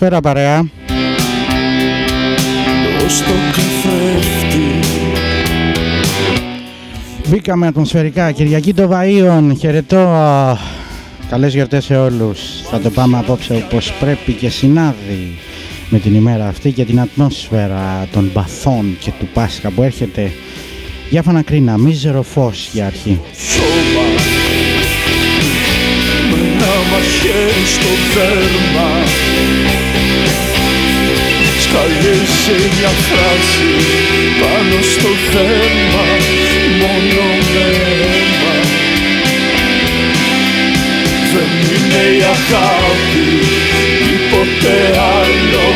Καλησπέρα παρέα. στο καθρέφτη Μπήκαμε ατμοσφαιρικά. Κυριακή των Βαΐων. Χαιρετώ. Καλές γιορτές σε όλους. Θα το πάμε απόψε όπως πρέπει και συνάδει με την ημέρα αυτή και την ατμόσφαιρα των μπαθών και του Πάσχα που έρχεται. Για φανακρίνα, μίζερο φως για αρχή. σώμα με ένα μαχαίρι στο δέρμα σκαλίζει μια φράση πάνω στο δέρμα μόνο με αίμα. Δεν είναι η αγάπη τίποτε άλλο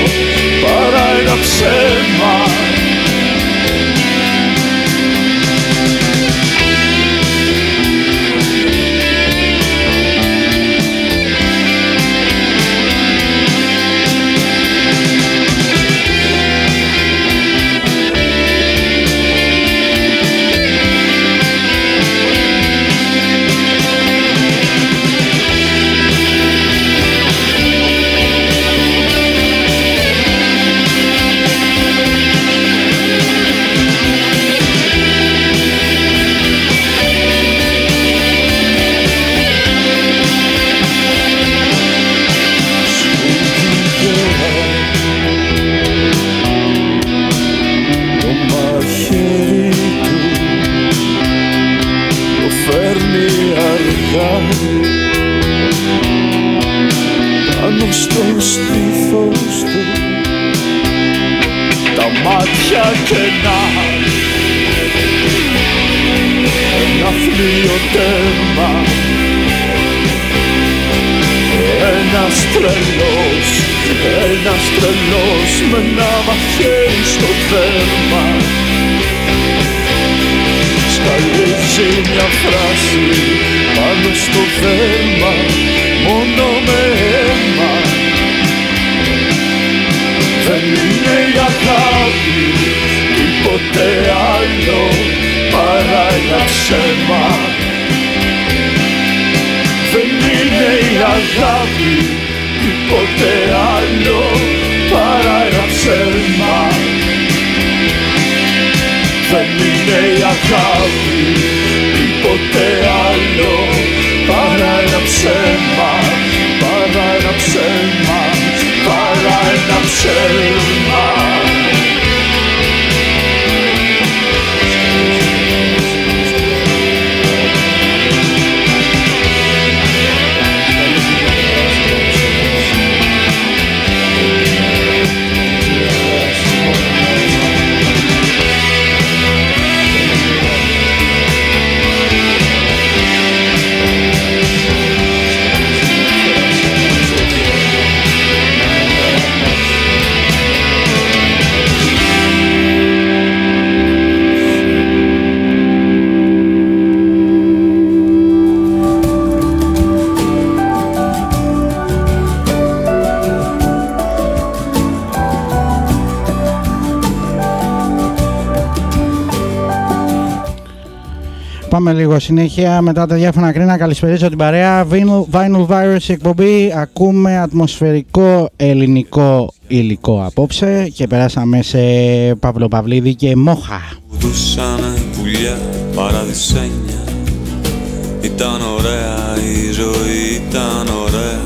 παρά ένα ψέμα στο στήθος του. Τα μάτια κενά. Ένα φλοίο τέρμα. Ένας τρελός, ένας τρελός με ένα μαχαίρι στο δέρμα Σκαλίζει μια φράση πάνω στο δέρμα μόνο με αίμα Δεν είναι η αγάπη τίποτε άλλο παρά ένα ψέμα δεν είναι η αγάπη τίποτε άλλο παρά ένα ψέμα Δεν είναι η αγάπη τίποτε άλλο παρά ένα ψέμα παρά ένα ψέμα παρά ένα ψέμα Πάμε λίγο συνέχεια μετά τα διάφορα κρίνα. Καλησπέριζω την παρέα. Vinyl, Vinyl Virus εκπομπή. Ακούμε ατμοσφαιρικό ελληνικό υλικό απόψε και περάσαμε σε Παύλο Παυλίδη και Μόχα. Δούσανε πουλιά παραδεισένια Ήταν ωραία η ζωή, ήταν ωραία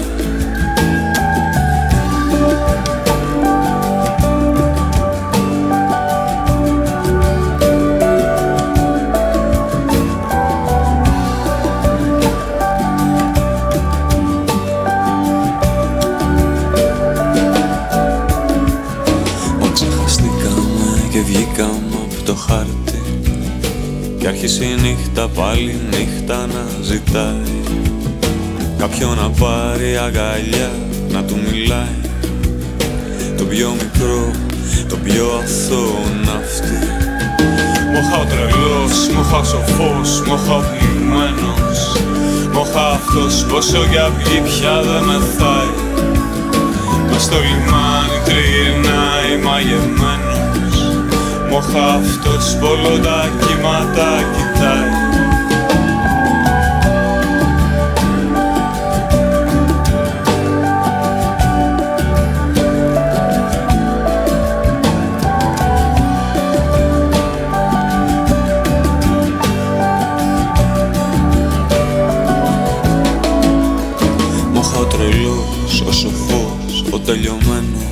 Κι άρχισε η νύχτα πάλι νύχτα να ζητάει. Κάποιον να πάρει αγκαλιά να του μιλάει. Το πιο μικρό, το πιο αθώο ναύτη. Μοχά ο τρελός, μοχά ο σοφός, μοχά ο πνιγμένος Μοχά αυτός πόσο για βγει πια δεν μεθάει. Μες στο λιμάνι τριγυρνάει μαγεμένος Μοχά αυτός πολλό τα κύματα κοιτάει τελειωμένος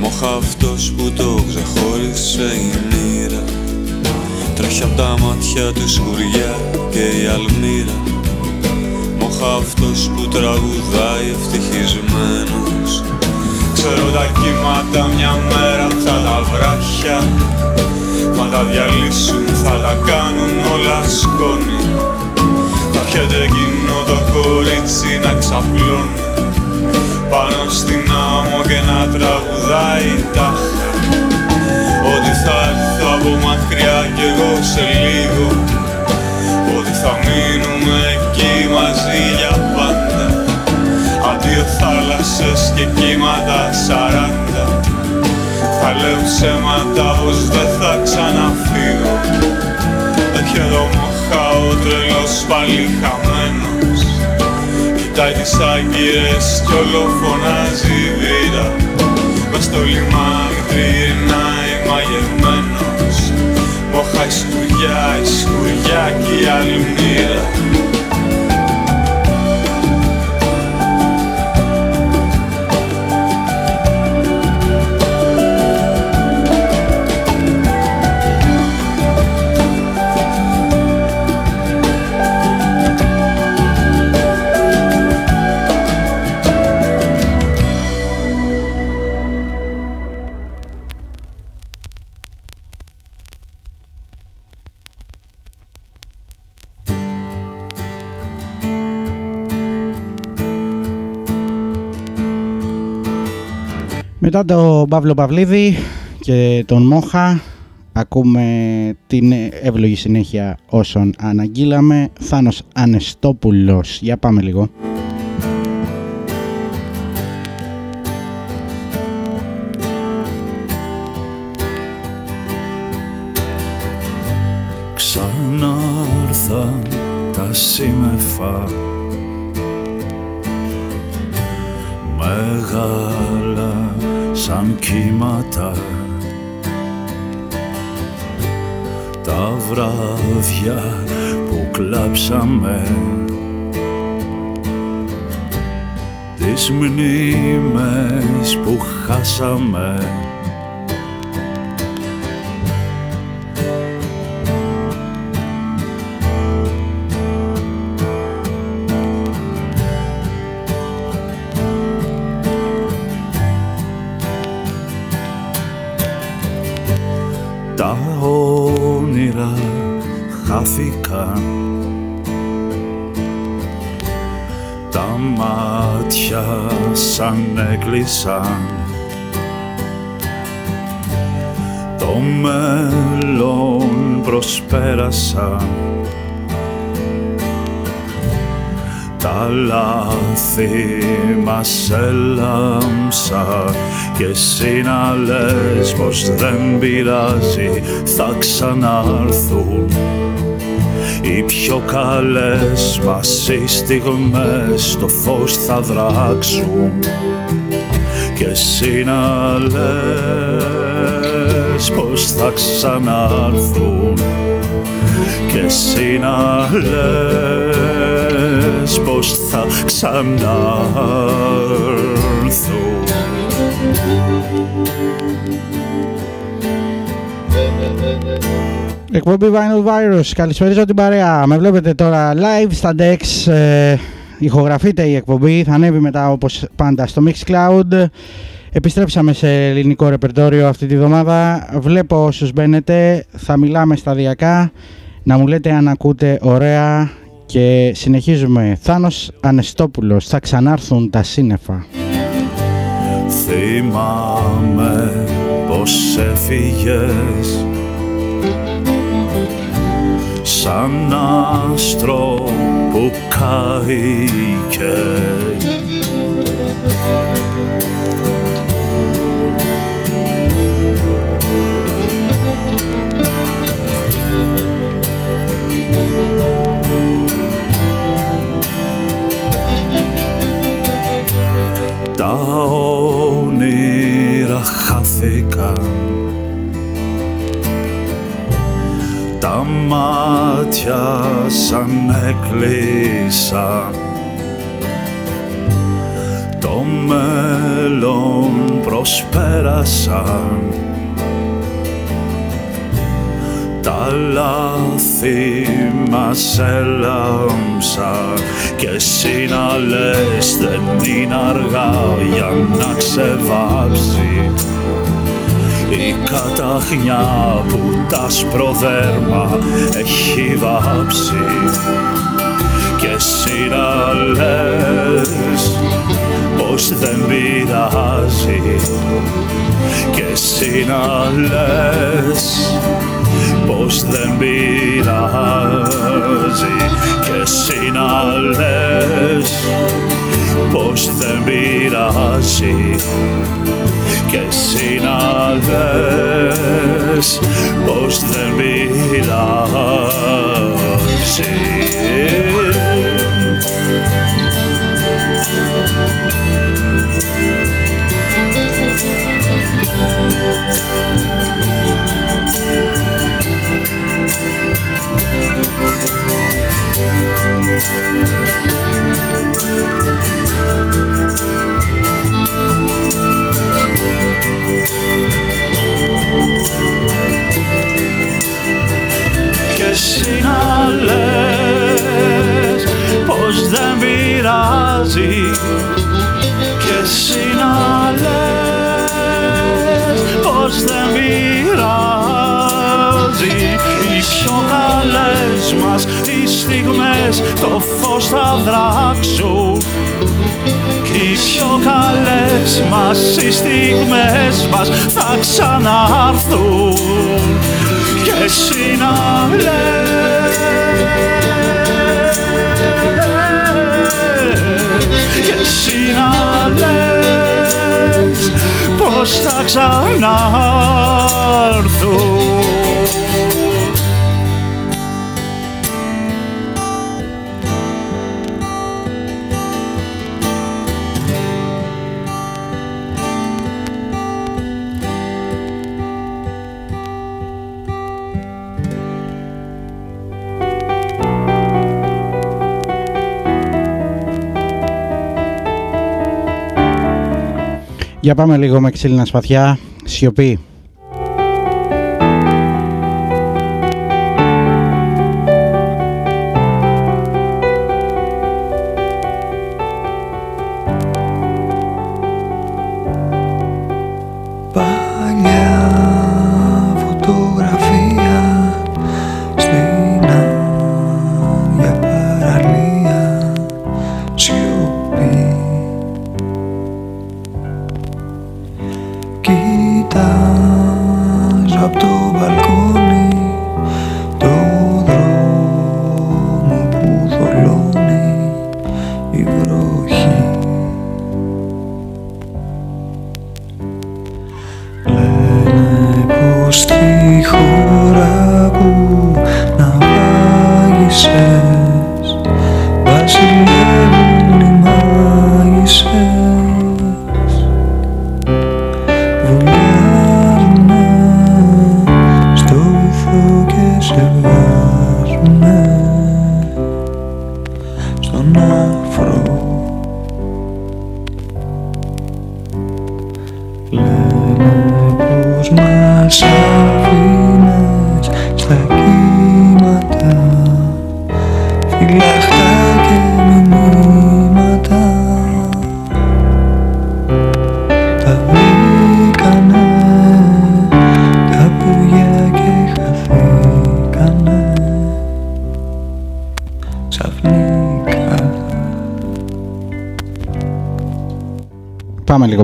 Μοχα αυτός που το ξεχώρισε η μοίρα Τρέχει απ' τα μάτια τους σκουριά και η αλμύρα. Μοχα αυτός που τραγουδάει ευτυχισμένος. Ξέρω τα κύματα μια μέρα θα τα βράχια. Μα τα διαλύσουν θα τα κάνουν όλα σκόνη. Θα πιέται εκείνο το κορίτσι να ξαπλώνει. Πάνω στην άμμο και να τραγουδάει τάχα ψέματα πως δεν θα ξαναφύγω. Έχει εδώ μοχά ο τρελός πάλι χαμένος. Κοιτάει τις άγκυρες κι όλο φωνάζει βίδα Μες στο λιμάνι τριγυρνάει μαγευμένος. Μόχα η σκουριά, η σκουριά και η αλμύρα Μετά τον Παύλο Παυλίδη και τον Μόχα ακούμε την εύλογη συνέχεια όσων αναγγείλαμε. Θάνος Ανεστόπουλος. Για πάμε λίγο. Ξανάρθαν τα σύννεφα κύματα τα βράδια που κλάψαμε. Τις μνήμες που χάσαμε έκλεισαν Το μέλλον προσπέρασαν Τα λάθη μας έλαμψαν και εσύ να λες πως δεν πειράζει θα ξανάρθουν οι πιο καλές μας οι στιγμές το φως θα δράξουν και εσύ να λες πως θα ξανάρθουν και εσύ να λες πως θα ξανάρθουν Εκπομπή Vinyl Virus, καλησπέριζω την παρέα. Με βλέπετε τώρα live στα Dex. Ε, ηχογραφείται η εκπομπή, θα ανέβει μετά όπως πάντα στο Mixcloud. Επιστρέψαμε σε ελληνικό ρεπερτόριο αυτή τη βδομάδα. Βλέπω όσους μπαίνετε, θα μιλάμε σταδιακά, να μου λέτε αν ακούτε ωραία και συνεχίζουμε. Θάνος Ανεστόπουλος, θα ξανάρθουν τα σύννεφα. Θυμάμαι πως έφυγες σαν άστρο που καήκε Τα όνειρα χάθηκαν Τα μάτια σαν έκλεισαν Το μέλλον προσπέρασαν Τα λάθη μας έλαμψαν Και εσύ να λες δεν είναι αργά για να ξεβάψει η καταχνιά που τα σπροδέρμα έχει βάψει και εσύ να λες πως δεν πειράζει και εσύ να λες πως δεν πειράζει και εσύ να λες πως δεν πειράζει kes sina käes koostöö pidasin. Thank you. Και εσύ να λες πως δεν πειράζεις. Και εσύ να λες πως δεν πειράζει. Οι πιο καλές μας τις στιγμές το φως θα δράξουν οι πιο καλές μας οι στιγμές μας θα ξανάρθουν. Και εσύ να λες εσύ να λες πως θα ξανάρθω Για πάμε λίγο με ξύλινα σπαθιά, σιωπή.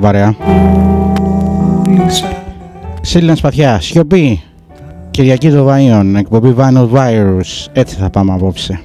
Παρέα. Σύλληνα Σπαθιά, σιωπή. Κυριακή των Βαΐων, εκπομπή Vinyl Virus. Έτσι θα πάμε απόψε.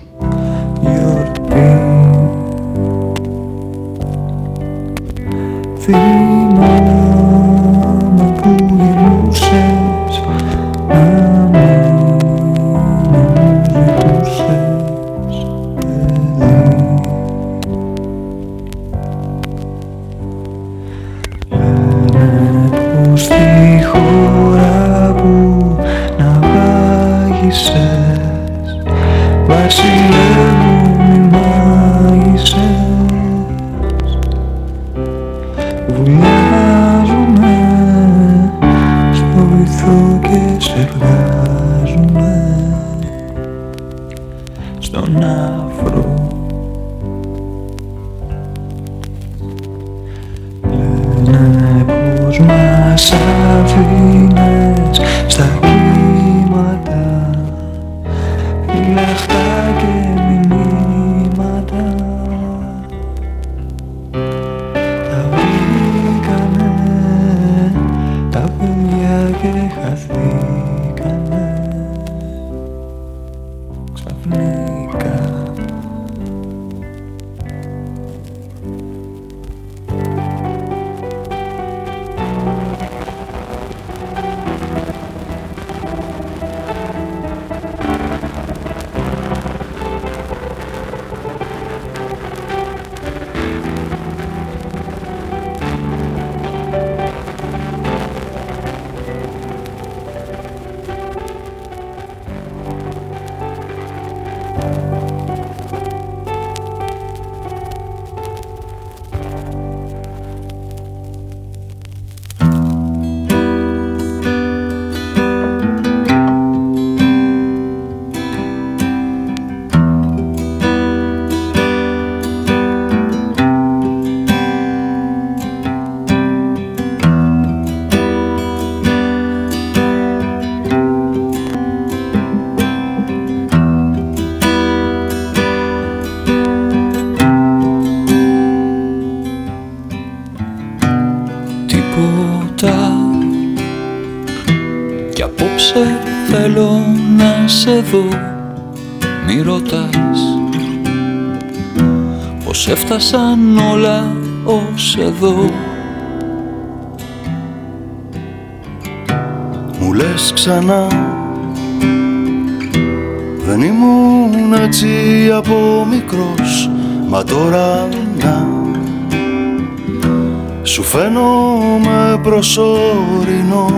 Σου φαίνομαι προσωρινός.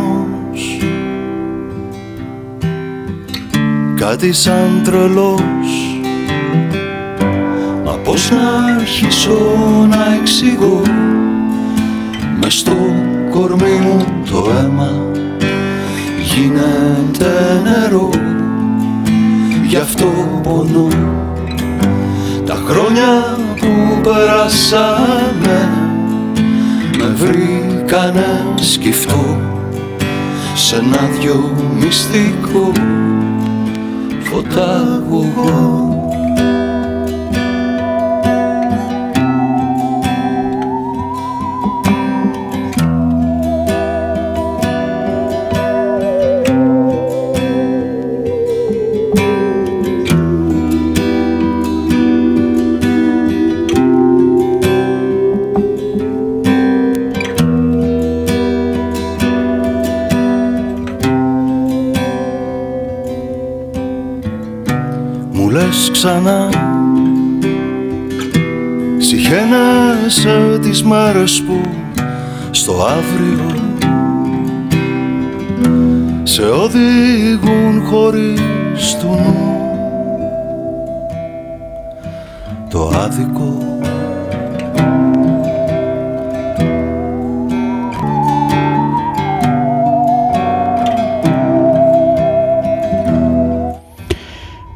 Κάτι σαν τρελός. Μα πώς να αρχίσω να εξηγώ; Μες στο κορμί μου το αίμα. Γίνεται νερό. Γι' αυτό πονώ. Τα χρόνια που περάσανε Με βρήκανε σκυφτό σε ένα δυο μυστικό φωτάγωγο ξανά. Συχαίνεσαι τις μέρες που στο αύριο σε οδηγούν χωρίς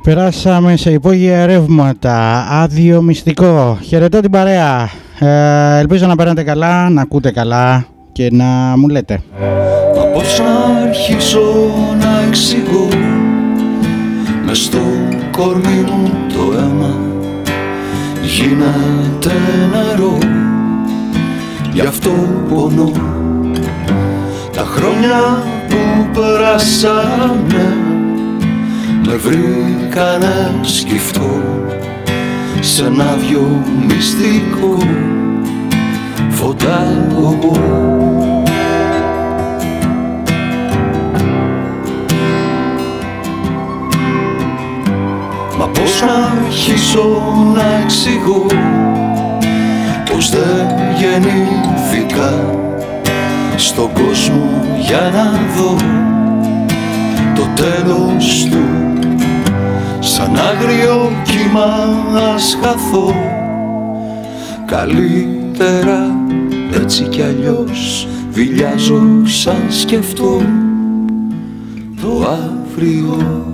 Περάσαμε σε υπόγεια ρεύματα, άδειο μυστικό. Χαιρετώ την παρέα. Ε, ελπίζω να περνάτε καλά, να ακούτε καλά και να μου λέτε. Μα πώς να αρχίσω να εξηγώ μες στο κορμί μου το αίμα γίνεται νερό γι' αυτό πονώ Τα χρόνια που περάσανε με βρήκανε σκυφτό σε ένα δυο μυστικό φωτάγωγο Μα πώς να αρχίσω να εξηγώ πως δεν γεννήθηκα στον κόσμο για να δω το τέλος του σαν άγριο κύμα ας χαθώ. Καλύτερα έτσι κι αλλιώς βιλιάζω σαν σκεφτώ το αύριο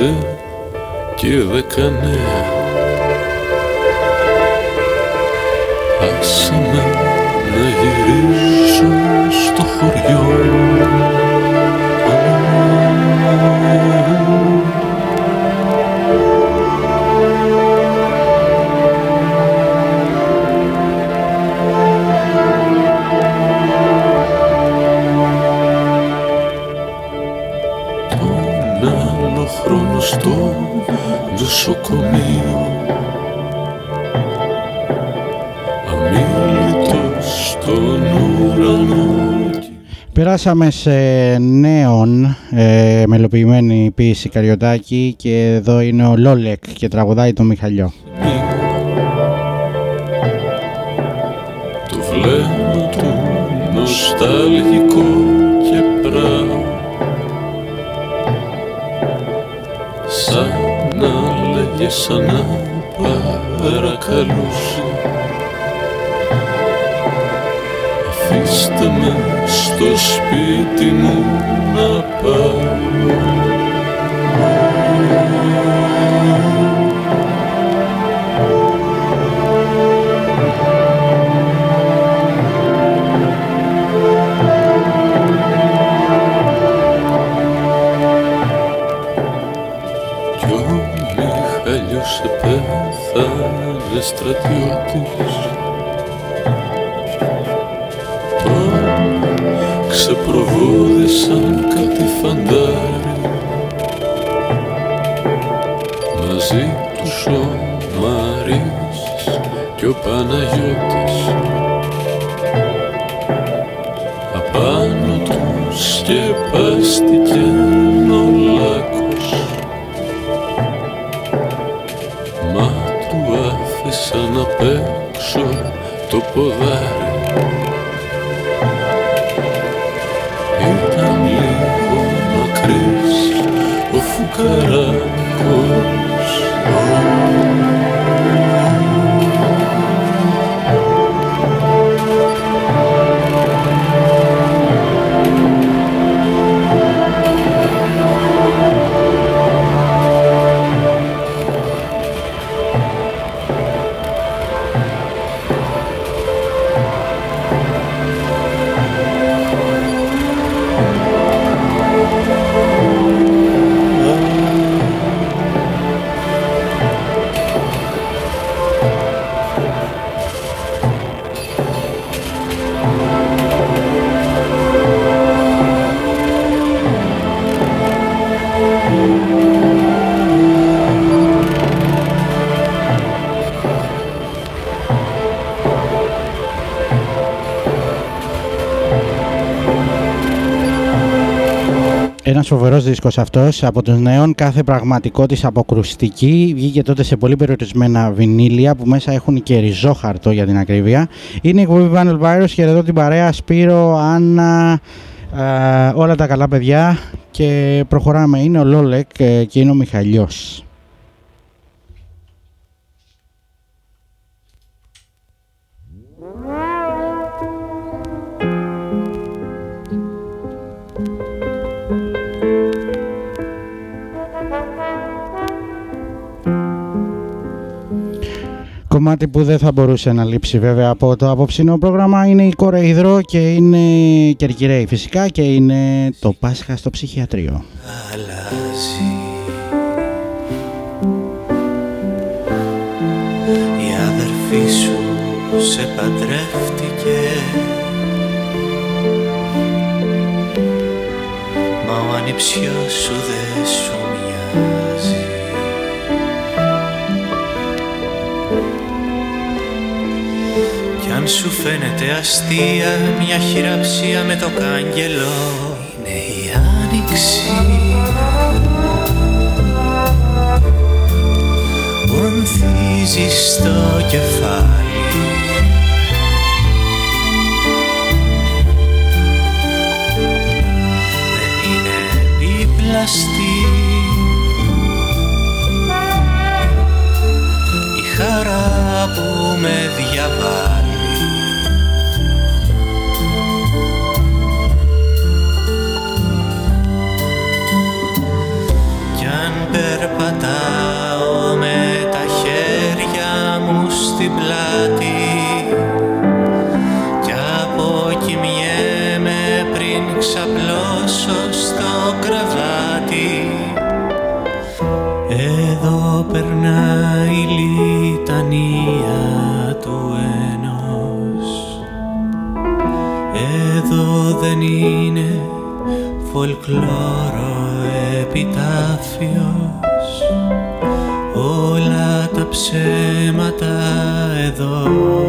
kızı Gir ve kanı. Περάσαμε σε νέον ε, μελοποιημένη ποίηση Καριωτάκη και εδώ είναι ο Λόλεκ και τραγουδάει τον Μιχαλιό. Το βλέμμα του νοσταλγικό και πράω σαν να λέγε σαν να παρακαλούσε αφήστε με στο σπίτι μου να πάω επέθανε στρατιώτης ξεπροβόδισαν κάτι φαντάρι. Μαζί τους ο Μαρής και ο Παναγιώτης. Απάνω τους σκεπάστηκε pular. Eu também vou na cruz, vou φοβερός δίσκος αυτός από τους νέων, κάθε πραγματικό της αποκρουστική. Βγήκε τότε σε πολύ περιορισμένα βινίλια που μέσα έχουν και ριζόχαρτο για την ακρίβεια. Είναι η εκπομπή Vinyl Virus και εδώ την παρέα Σπύρο, Άννα, ε, όλα τα καλά παιδιά και προχωράμε. Είναι ο Λόλεκ ε, και είναι ο Μιχαλιός. Κομμάτι που δεν θα μπορούσε να λείψει βέβαια από το απόψινό πρόγραμμα είναι η Κορεϊδρό και είναι Κερκυραίοι φυσικά και είναι το Πάσχα στο ψυχιατρίο. Αλλάζει Η αδερφή σου σε παντρεύτηκε Μα ο ανιψιός σου δεν σου σου φαίνεται αστεία μια χειραψία με το κάγκελο. Είναι η άνοιξη. Που ανθίζει στο κεφάλι. Δεν είναι επιπλαστή η χαρά που με διαβάζει περπατάω με τα χέρια μου στην πλάτη. Κι αποκοιμιέμαι πριν ξαπλώσω στο κρεβάτι. Εδώ περνάει η λιτανία του ενός. Εδώ δεν είναι φολκλόρο επιτάφιος. όλα τα ψέματα εδώ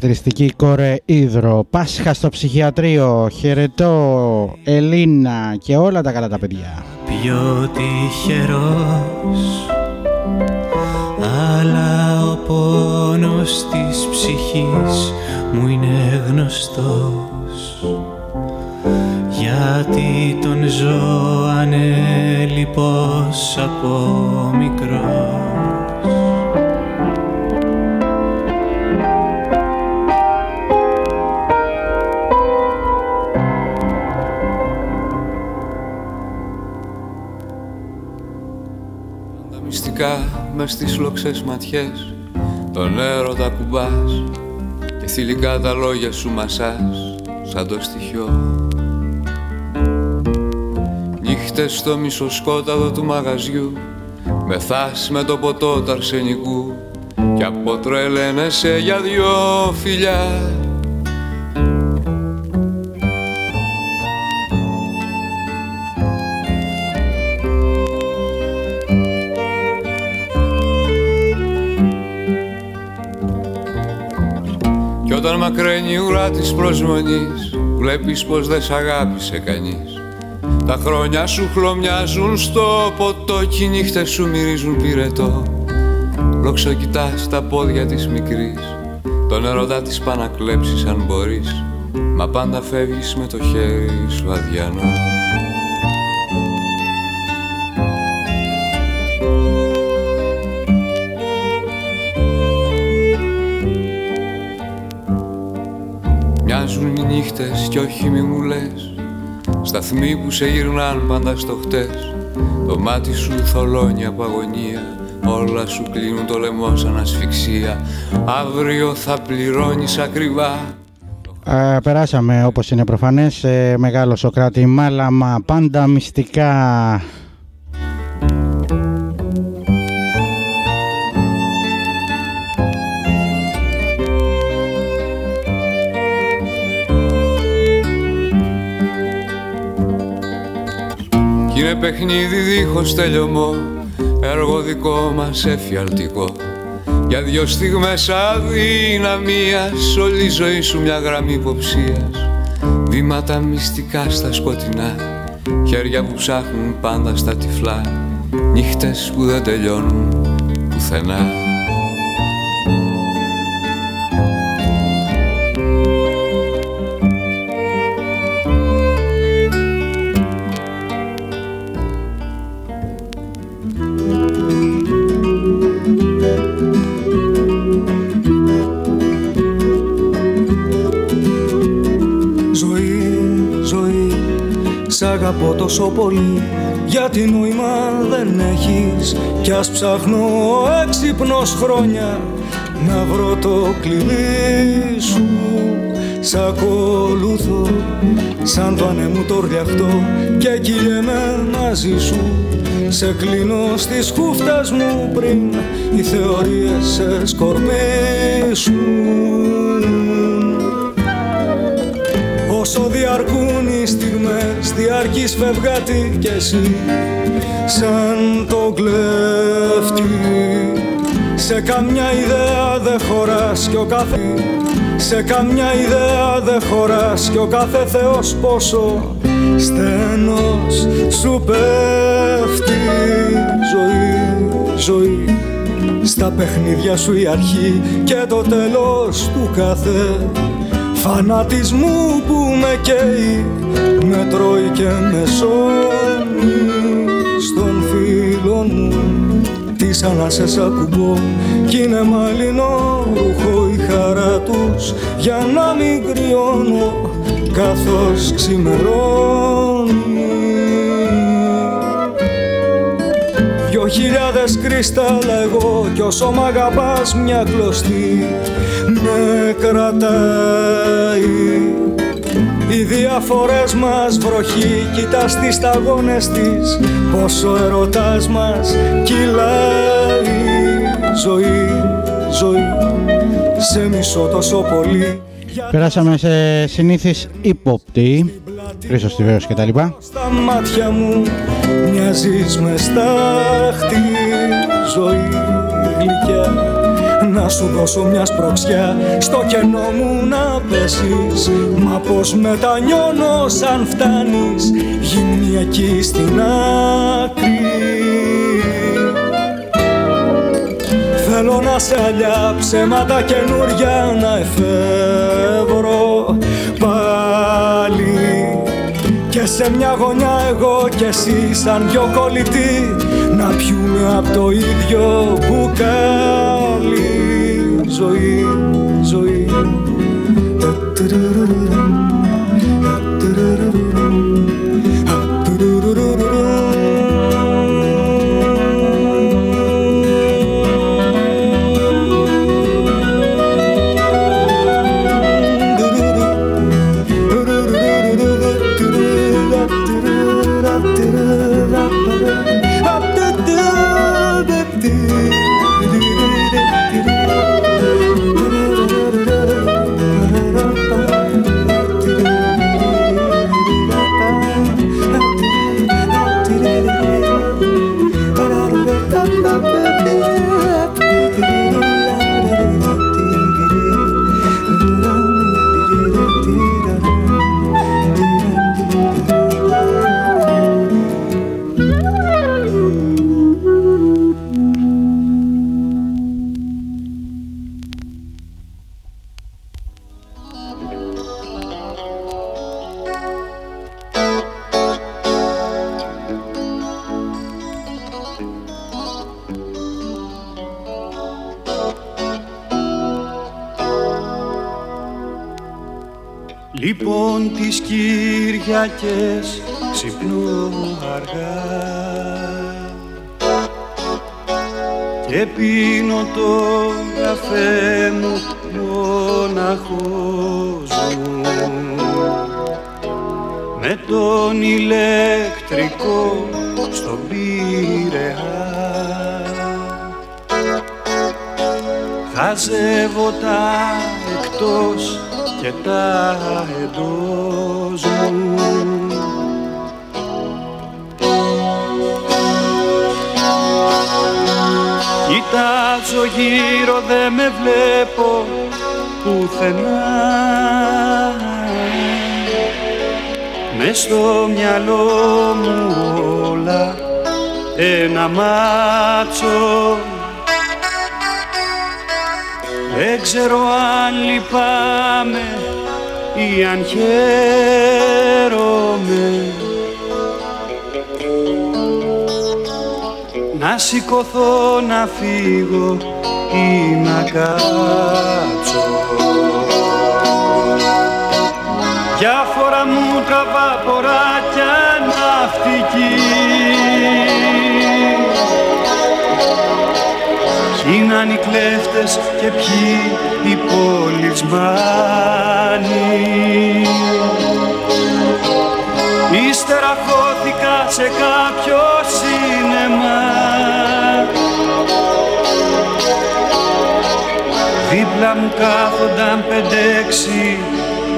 χαρακτηριστική κόρε Ήδρο. Πάσχα στο ψυχιατρίο. Χαιρετώ Ελίνα και όλα τα καλά τα παιδιά. πιο τυχερός αλλά ο πόνος της ψυχής μου είναι γνωστός γιατί τον ζω ανέλειπος από μικρός μες στις λοξές ματιές Τον έρωτα κουμπάς Και θηλυκά τα λόγια σου μασάς Σαν το στοιχειό Νύχτες στο μισοσκόταδο του μαγαζιού Μεθάς με το ποτό του αρσενικού Κι αποτρελαίνεσαι για δυο φιλιά μακραίνει η ουρά της προσμονής. Βλέπεις πως δεν σ' αγάπησε κανείς. Τα χρόνια σου χλωμιάζουν στο ποτό Κι οι νύχτες σου μυρίζουν πυρετό. Λόξο κοιτάς τα πόδια της μικρής. Τον ερωτά της πά να κλέψεις αν μπορείς. Μα πάντα φεύγεις με το χέρι σου αδιανό νύχτες κι όχι μη μου λες. Σταθμοί που σε γυρνάν πάντα στο χτες. Το μάτι σου θολώνει από αγωνία. Όλα σου κλείνουν το λαιμό σαν ασφυξία. Αύριο θα πληρώνεις ακριβά. Ε, περάσαμε όπως είναι προφανές Μεγάλο Σοκράτη Μάλαμα. Πάντα μυστικά Είναι παιχνίδι δίχως τελειωμό. Έργο δικό μας εφιαλτικό. Για δυο στιγμές αδυναμίας Όλη η ζωή σου μια γραμμή υποψίας. Βήματα μυστικά στα σκοτεινά Χέρια που ψάχνουν πάντα στα τυφλά. Νύχτες που δεν τελειώνουν πουθενά τόσο πολύ Γιατί νόημα δεν έχεις. Κι ας ψάχνω έξυπνος χρόνια Να βρω το κλειδί σου. Σ' ακολουθώ σαν το ανέμου το ρδιαχτό Και κυλιέμαι μαζί σου. Σε κλείνω στις χούφτας μου πριν οι θεωρίες σε σκορπίσουν διαρκούν οι στιγμές διαρκείς φευγάτη κι εσύ. Σαν το κλέφτη σε καμιά ιδέα δεν χωράς κι ο κάθε σε καμιά ιδέα δεν χωράς κι ο κάθε θεός πόσο στενός σου πέφτει. Ζωή, ζωή στα παιχνίδια σου η αρχή και το τέλος του κάθε φανατισμού που με καίει με τρώει και με σώνει στον φίλο μου. Τις ανάσες ακουμπώ κι είναι μαλλινό ρούχο η χαρά τους. Για να μην κρυώνω καθώς ξημερώνει. Δυο χιλιάδες κρυστάλλα εγώ κι όσο μ' αγαπάς μια κλωστή με κρατάει. Οι διαφορές μας βροχή κοιτά στις σταγόνες της Πόσο ερωτάς μας κυλάει. Ζωή, ζωή σε μισό τόσο πολύ. Περάσαμε σε συνήθεις ύποπτη Χρήστος Τιβαίος και τα λοιπά. Στα μάτια μου μοιάζεις μες στάχτη Ζωή γλυκιά να σου δώσω μια σπροξιά. Στο κενό μου να πέσεις Μα πως μετανιώνω σαν φτάνεις. Γυμνή εκεί στην άκρη. Θέλω να σε αλλιά ψέματα καινούρια να εφεύρω πάλι. Και σε μια γωνιά εγώ κι εσύ σαν δυο κολλητοί να πιούμε από το ίδιο μπουκάλι ζωή, ζωή Κυριακές ξυπνώ αργά. Και πίνω το καφέ μου μοναχός μου. Με τον ηλεκτρικό στον Πειραιά χαζεύω τα εκτός και τα εντός Κοιτάζω γύρω δε με βλέπω πουθενά. Μες στο μυαλό μου όλα ένα μάτσο. Δεν ξέρω αν λυπάμαι ή αν χαίρομαι Να σηκωθώ να φύγω ή να κάτσω. Διάφορα μου τραβά ποράκια ναυτική. Ποιοι είναι οι κλέφτες και ποιοι οι πολισμάνοι Ύστερα χώθηκα σε κάποιο σίνεμα Δίπλα μου κάθονταν πέντε-έξι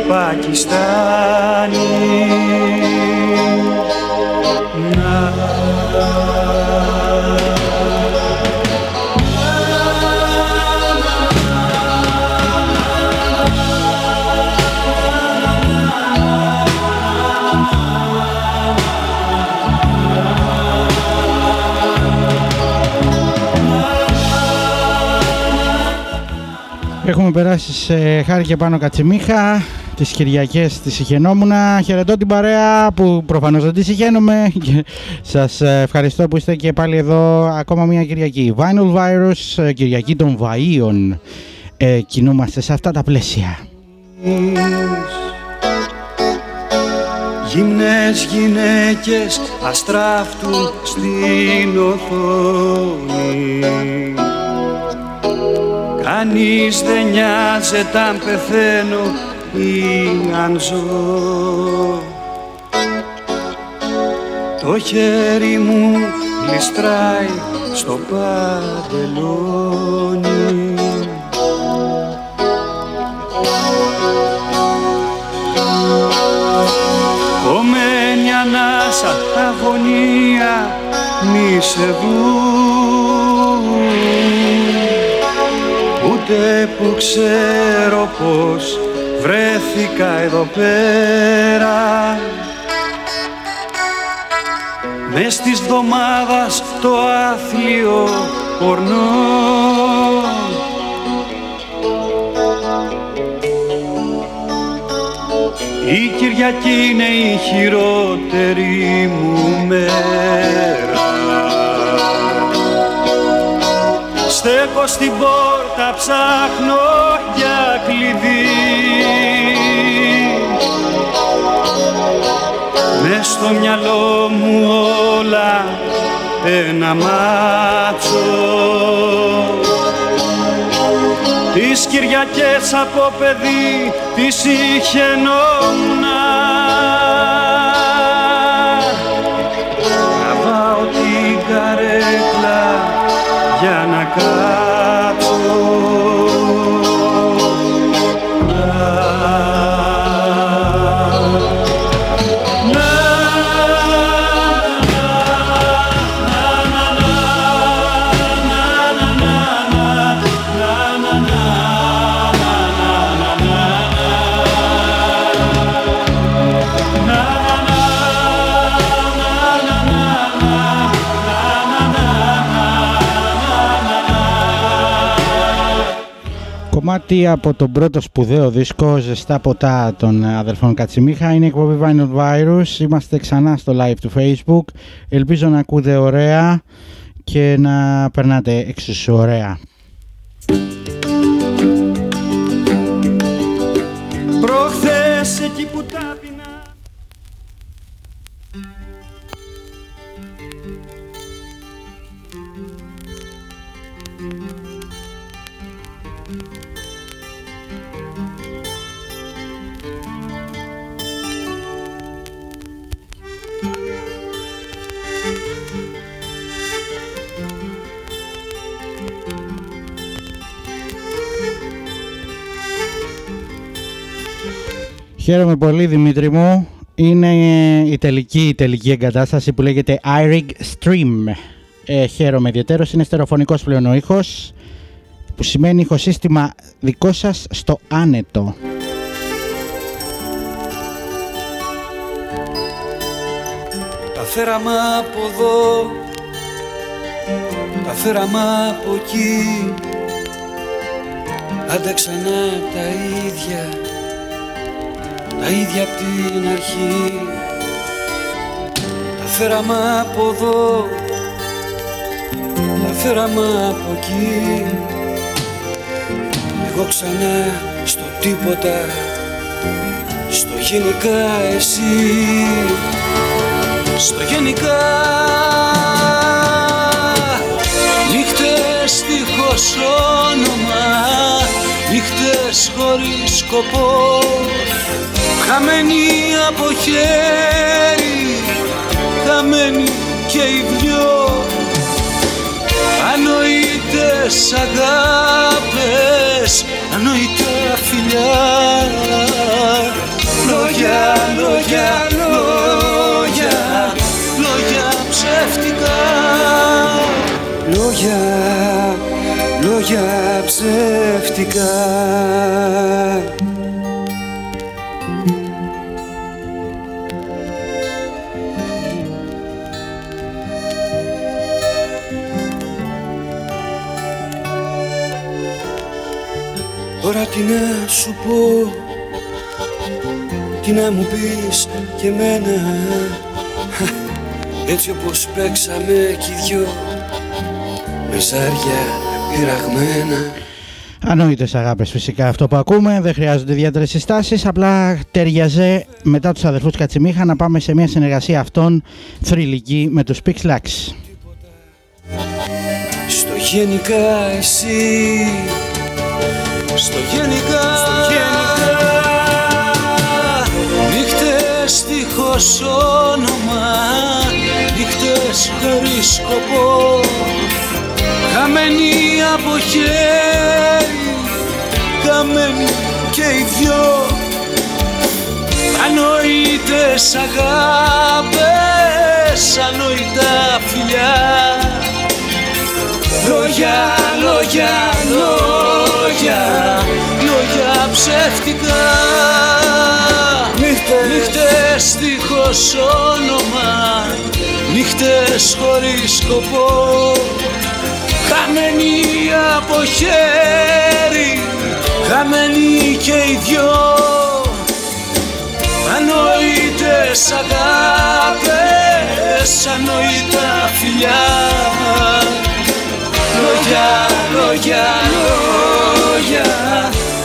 Πακιστάνοι. Να Έχουμε περάσει σε χάρη και πάνω κατσιμίχα τις Κυριακές της συχαινόμουνα. Χαιρετώ την παρέα που προφανώς δεν τη συχαίνομαι και σας ευχαριστώ που είστε και πάλι εδώ ακόμα μια Κυριακή. Vinyl Virus, ε, Κυριακή των Βαΐων. Ε, κινούμαστε σε αυτά τα πλαίσια. Γυμνές γυναίκες αστράφτουν στην οθόνη Κανείς δεν νοιάζεται αν πεθαίνω ή αν ζω. Το χέρι μου γλιστράει στο παντελόνι. Κομμένη ανάσα αγωνία μη σε Ούτε που ξέρω πως βρέθηκα εδώ πέρα Μες της βδομάδας το άθλιο πορνό. Η Κυριακή είναι η χειρότερη μου μέρα. Στέκω στην πόρτα ψάχνω για κλειδί. Μες στο μυαλό μου όλα ένα μάτσο. Τις Κυριακές από παιδί τις είχε νόμνα κομμάτι από τον πρώτο σπουδαίο δίσκο Ζεστά ποτά των αδελφών Κατσιμίχα. Είναι η εκπομπή Vinyl Virus. Είμαστε ξανά στο live του facebook. Ελπίζω να ακούτε ωραία και να περνάτε εξίσου ωραία. Προχθές Χαίρομαι πολύ Δημήτρη μου. Είναι η τελική, η τελική εγκατάσταση που λέγεται iRig Stream. Ε, χαίρομαι ιδιαίτερος. Είναι στερεοφωνικός πλέον ο ήχος, που σημαίνει ηχοσύστημα δικό σας στο άνετο. Τα φέραμε από εδώ, τα φέραμε από εκεί Άντεξανε τα ίδια, τα ίδια απ' την αρχή. Τα φέραμε από εδώ, τα φέραμε από εκεί. Εγώ ξανά στο τίποτα, στο γενικά εσύ. Στο γενικά. Νύχτες δίχως όνομα. Νύχτες χωρίς σκοπό Χαμένοι από χέρι Χαμένοι και οι δυο. Ανοητές αγάπες Ανοητά φιλιά. Λόγια, λόγια, λόγια Λόγια ψεύτικα. Λόγια, λόγια ψεύτικα τι να σου πω Τι να μου πεις και εμένα. Έτσι όπως παίξαμε κι οι δυο Με ζάρια πειραγμένα. Ανόητες αγάπες φυσικά αυτό που ακούμε, δεν χρειάζονται ιδιαίτερες συστάσεις, απλά ταιριαζέ μετά τους αδερφούς Κατσιμίχα να πάμε σε μια συνεργασία αυτών θρηλυκή με τους Pixlax. Στο γενικά εσύ Στο γενικά, στο γενικά. Νύχτες δίχως όνομα Νύχτες χωρίς σκοπό. Χαμένοι από χέρι Χαμένοι και οι δυο. Ανοητές αγάπες Ανοητά φιλιά Λόγια, λόγια, λόγια Λόγια ψεύτικα. Νύχτες, νύχτες δίχως όνομα Νύχτες χωρίς σκοπό. Χαμένοι από χέρι Χαμένοι και οι δυο. Ανοητές αγάπες Ανοητά φιλιά Λόγια, λόγια, λόγια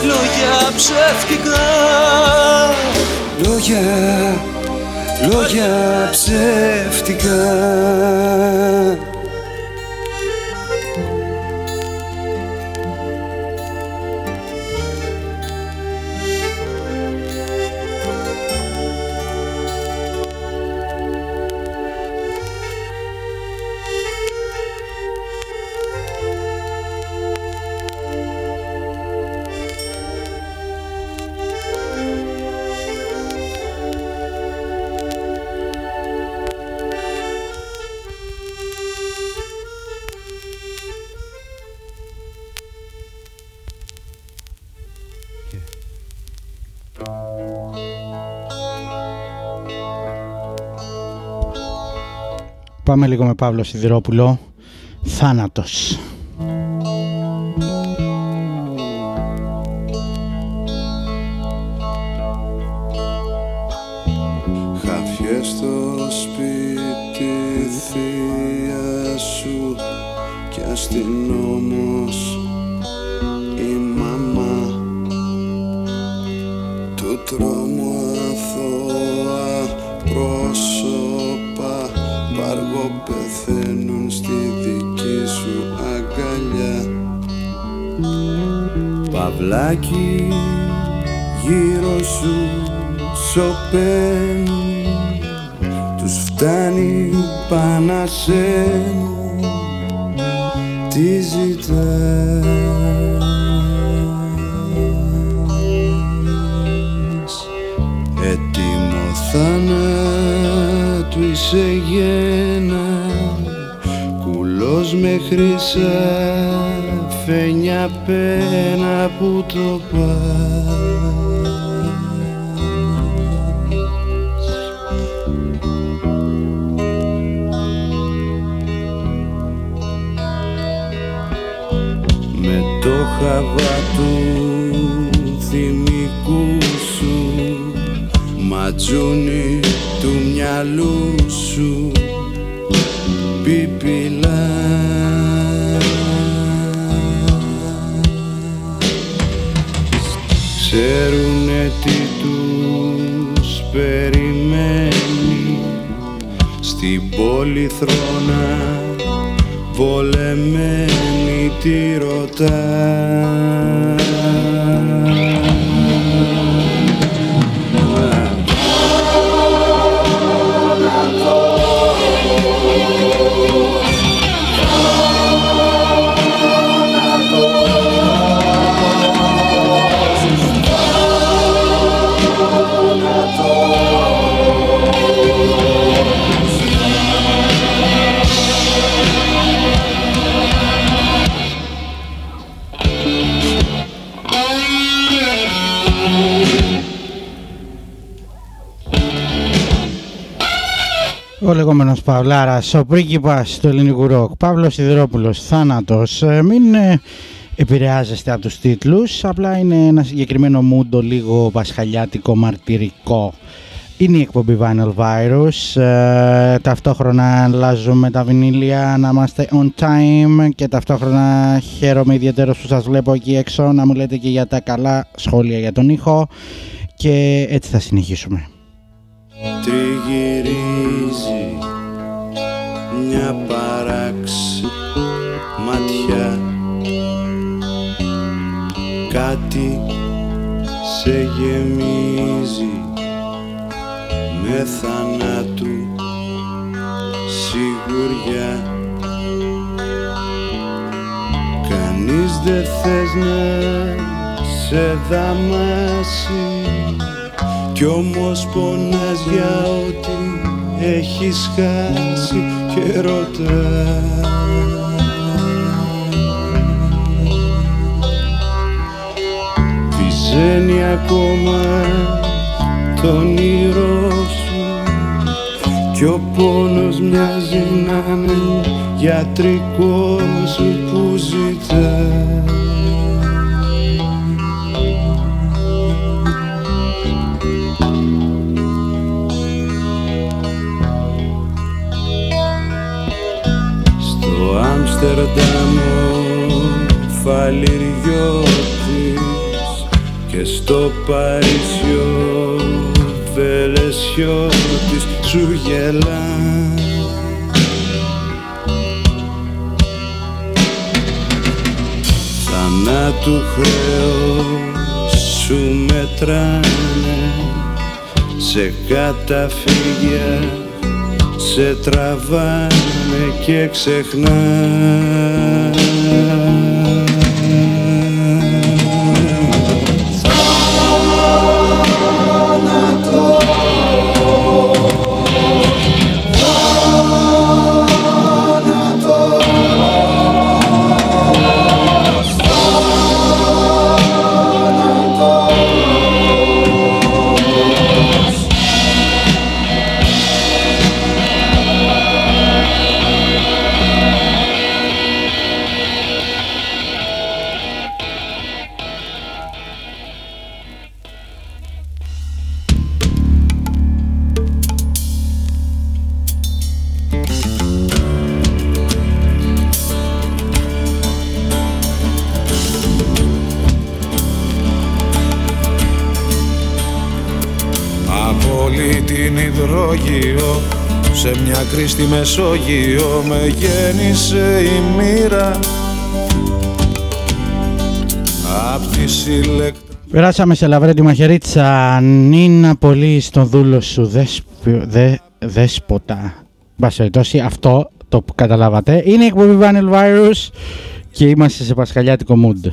Λόγια ψεύτικα. Λόγια, λόγια ψεύτικα Πάμε λίγο με Παύλο Σιδηρόπουλο. Θάνατος. Βλάκι γύρω σου σοπαίνει τους φτάνει πάνω σε τι ζητάς; Έτοιμο θάνατου είσαι γένα κουλός με χρυσά πένα που το πας. Με το χαβά του θυμικού σου ματζούνι του μυαλού σου πιπιλά πολυθρόνα βολεμένη τη ρωτά λεγόμενος Παυλάρας, ο πρίγκιπας του ελληνικού ροκ, Παύλος Σιδηρόπουλος, θάνατος. Ε, μην ε, επηρεάζεστε από τους τίτλους, απλά είναι ένα συγκεκριμένο μούντο λίγο πασχαλιάτικο, μαρτυρικό. Είναι η εκπομπή Vinyl Virus, ε, ταυτόχρονα αλλάζουμε τα βινίλια να είμαστε on time και ταυτόχρονα χαίρομαι ιδιαίτερα που σας βλέπω εκεί έξω να μου λέτε και για τα καλά σχόλια για τον ήχο και έτσι θα συνεχίσουμε. Τριγυρίζει μια παράξη ματιά Κάτι σε γεμίζει με θανάτου σιγουριά. Κανείς δεν θες να σε δαμάσει κι όμως πονάς για ό,τι έχεις χάσει και ρωτάς Βυζένει ακόμα το όνειρό σου κι ο πόνος μοιάζει να είναι γιατρικός σου που ζητάς Άμστερνταμ ο φαλιριώτης και στο Παρίσι ο Βελεσιώτης σου γελά Θανάτου χρέος σου μετράνε σε καταφύγια σε τραβάνε και ξεχνάνε μια κρίστη Μεσόγειο με γέννησε η μοίρα απ' τη συλλεκτρά Περάσαμε σε λαβρέντη μαχαιρίτσα. Νίνα πολύ στον δούλο σου. Δέσπο, δε, δέσποτα. Μπας περιπτώσει, αυτό το που καταλάβατε. Είναι η εκπομπή Vinyl Virus και είμαστε σε πασχαλιάτικο mood.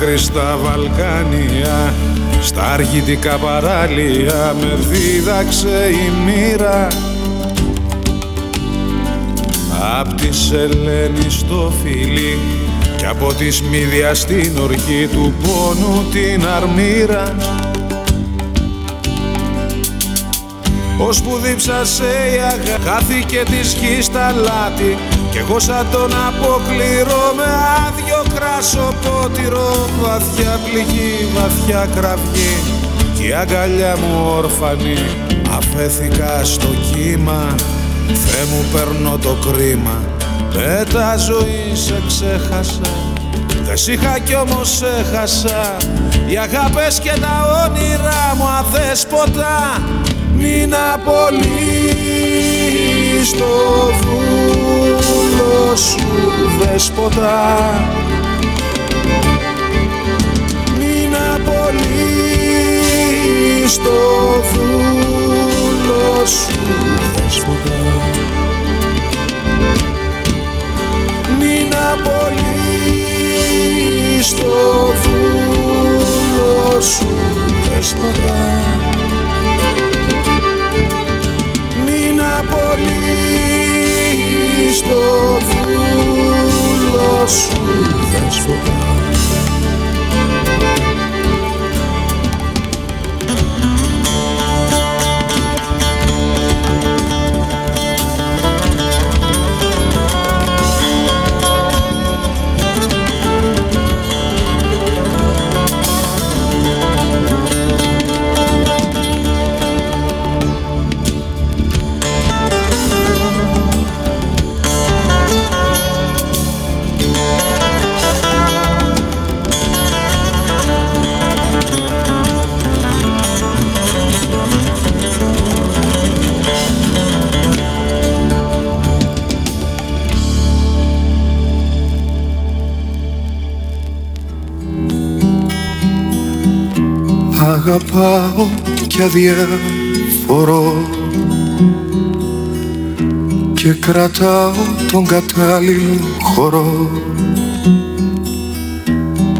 Άκρη στα Βαλκάνια στα αργητικά παράλια με δίδαξε η μοίρα. Απ' τη Σελένη στο φιλί και από τη Σμίδια στην ορχή του πόνου την αρμύρα. Ως που δίψασε η αγάπη χάθηκε τη σκή στα λάτι κι εγώ σαν τον αποκληρώ με άδειο κράσο πότηρο Βαθιά πληγή, βαθιά κραυγή. Κι η αγκαλιά μου όρφανη Αφέθηκα στο κύμα. Θεέ μου παίρνω το κρίμα. Με τα ζωή σε ξέχασα. Δεν σ' είχα κι όμως έχασα. Οι αγάπες και τα όνειρά μου αδέσποτα Μην απολύεις το δούλο σου δέσποτα Μην απολύεις το δούλο σου δέσποτα Μην απολύεις το δούλο σου δέσποτα Μην απολύεις το δούλο σου. Δέσποτα Αγαπάω και αδιαφορώ και κρατάω τον κατάλληλο χώρο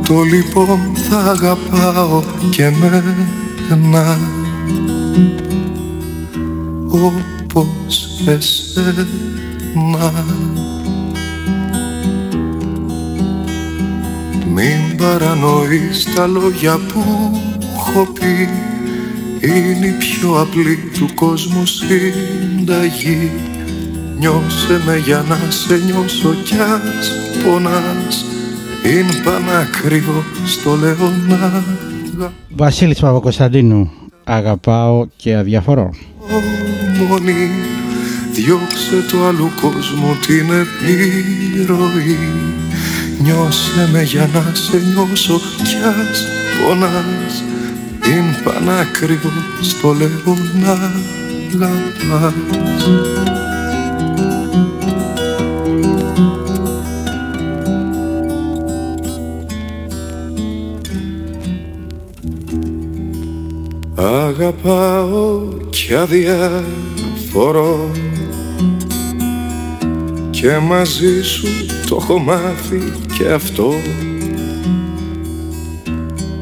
το λοιπόν θα αγαπάω και μένα όπως εσένα. Μην παρανοείς τα λόγια που έχω πει Είναι η πιο απλή του κόσμου συνταγή. Νιώσε με για να σε νιώσω κι ας πονάς. Είναι πανάκριβο στο λέω να Βασίλης Παπακοσταντίνου, αγαπάω και αδιαφορώ. μόνη Διώξε το άλλου κόσμου την επιρροή. Νιώσε με για να σε νιώσω κι ας πονάς Είναι πανάκριβο στο λέω να αγαπάς. Αγαπάω κι αδιαφορώ και μαζί σου το έχω μάθει και αυτό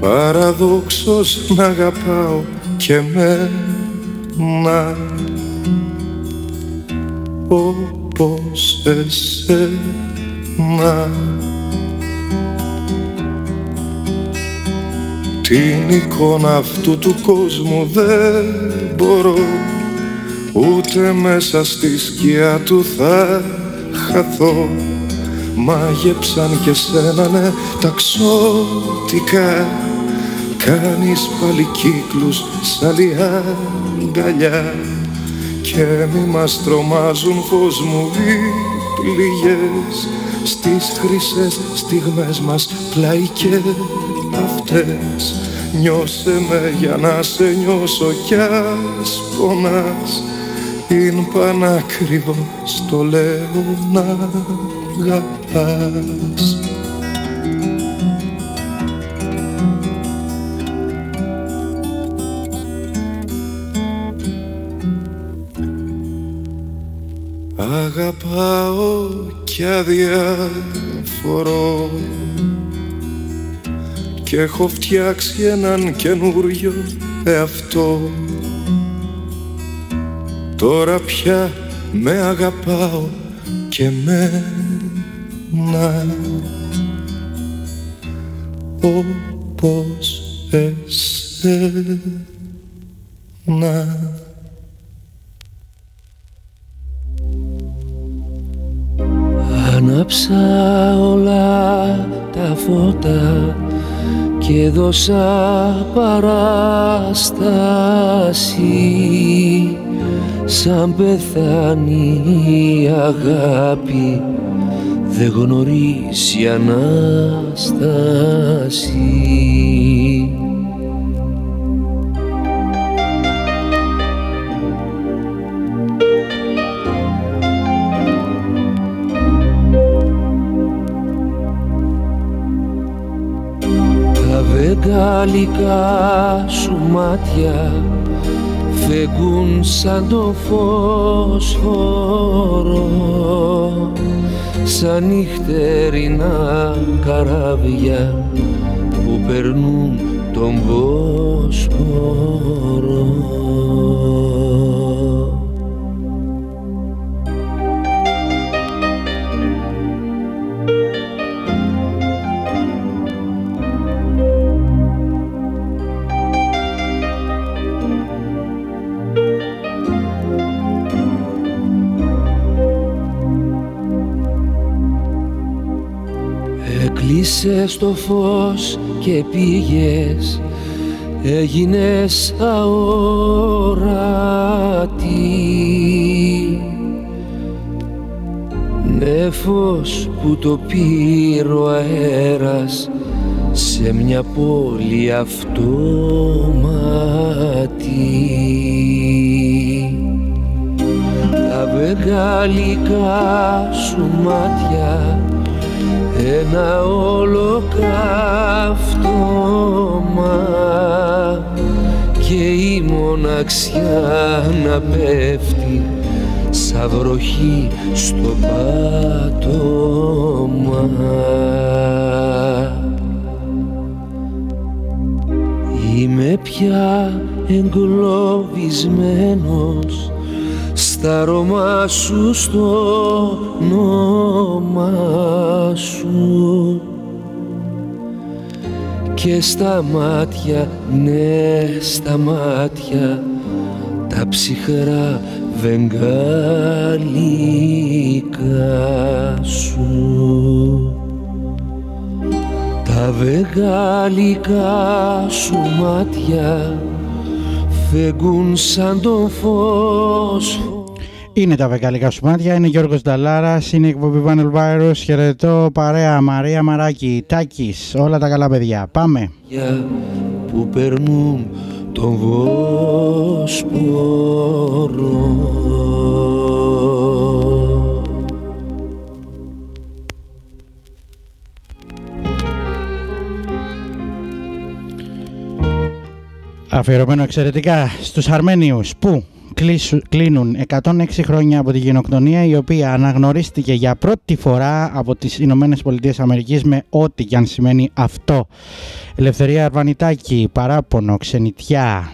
Παραδόξως να αγαπάω και μένα όπως εσένα. Την εικόνα αυτού του κόσμου δεν μπορώ Ούτε μέσα στη σκιά του θα χαθώ. Μάγεψαν και σένα ναι ταξότικα Κάνεις πάλι κύκλους σαν αγκαλιά Και μη μας τρομάζουν πως μου οι πληγές. Στις χρυσές στιγμές μας πλάι και αυτές Νιώσε με για να σε νιώσω κι ας πονάς. Είναι πανακριβώς το λέω να αγαπάς Αγαπάω κι αδιαφορώ και έχω φτιάξει έναν καινούριο εαυτό. Τώρα πια με αγαπάω και μένα όπως εσένα Άναψα όλα τα φώτα και δώσα παράσταση. Σαν πεθάνει η αγάπη δεν γνωρίζει Ανάσταση γαλλικά σου μάτια φεγγούν σαν το φωσφόρο σαν νυχτερινά καράβια που περνούν τον Βόσπορο Είσαι στο φως και πήγες. Έγινες αόρατη. Νέφος που το πήρε ο αέρας σε μια πόλη αυτόματη. Τα βεγγαλικά σου μάτια ένα ολοκαυτώμα και η μοναξιά να πέφτει σαν βροχή στο πάτωμα. Είμαι πια εγκλωβισμένος στα αρώμα σου στο όνομα σου. Και στα μάτια, ναι στα μάτια τα ψυχρά βεγγαλικά σου. Τα βεγγαλικά σου μάτια φεγγούν σαν τον φως είναι τα βεγγαλικά σου μάτια, είναι Γιώργος Νταλάρας, είναι η εκπομπή Panel Virus, χαιρετώ παρέα Μαρία Μαράκη, Τάκης, όλα τα καλά παιδιά. Πάμε. Που περνούν τον Βόσπορο Αφιερωμένο εξαιρετικά στους Αρμένιους που κλείνουν 106 χρόνια από τη γενοκτονία η οποία αναγνωρίστηκε για πρώτη φορά από τις Ηνωμένες Πολιτείες Αμερικής με ό,τι και αν σημαίνει αυτό. Ελευθερία Αρβανιτάκη, παράπονο, ξενιτιά,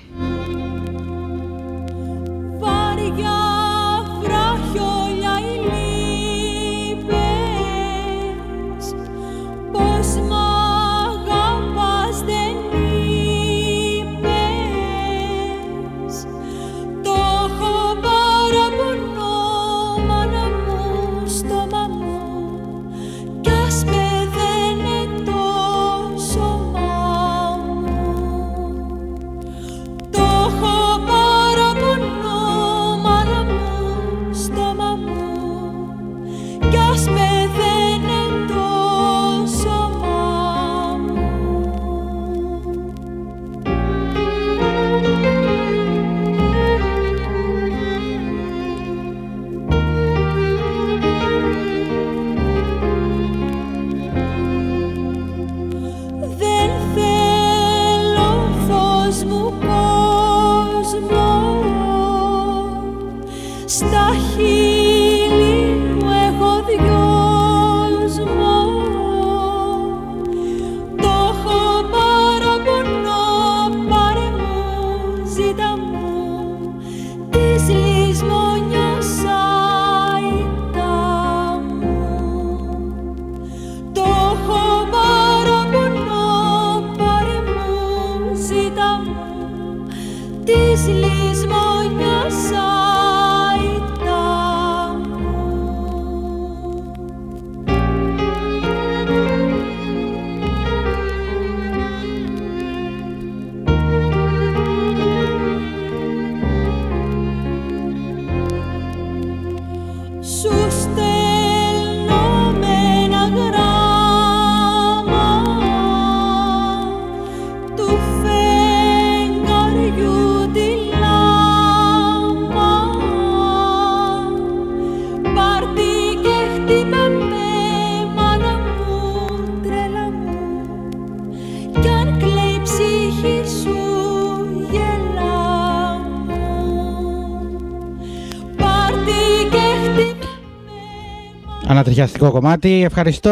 Ανατριχιαστικό κομμάτι. Ευχαριστώ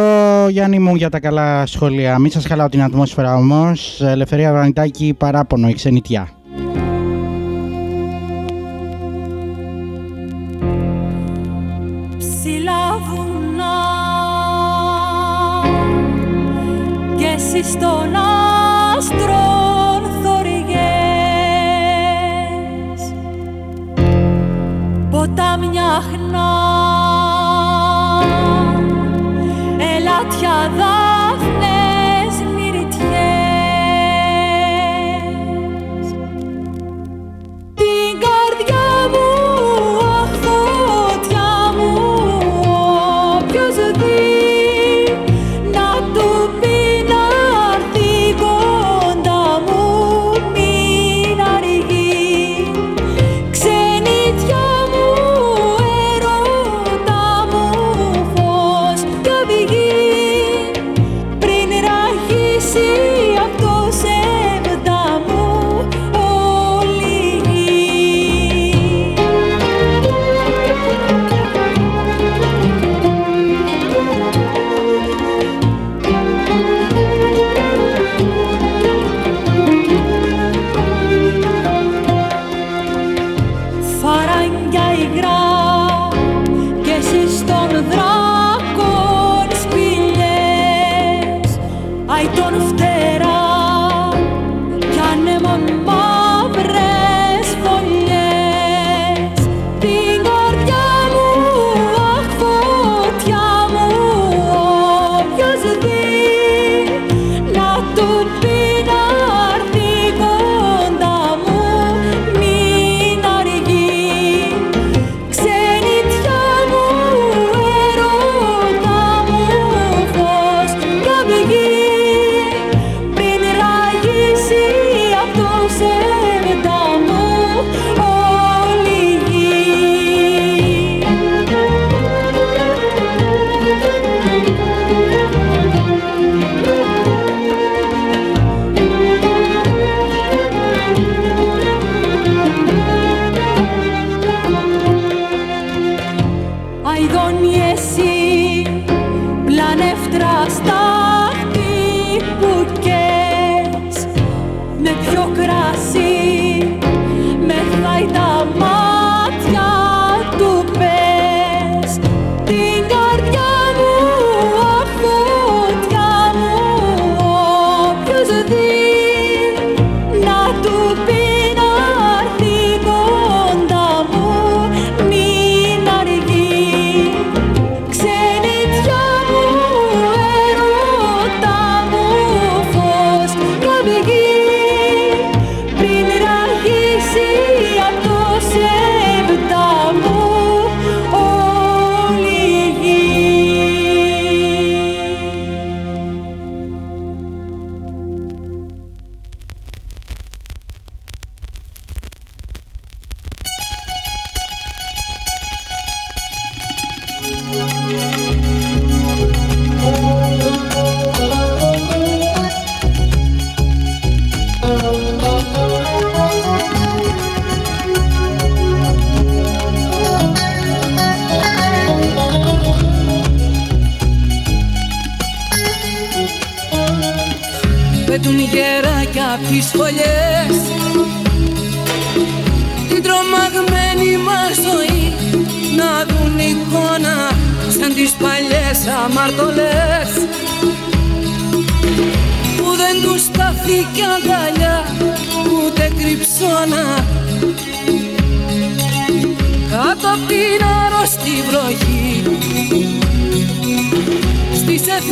Γιάννη μου για τα καλά σχόλια. Μην σας χαλάω την ατμόσφαιρα όμως. Ελευθερία Βρανιτάκη, παράπονο, η ξενιτιά. Ψηλά βουνά και εσύ στον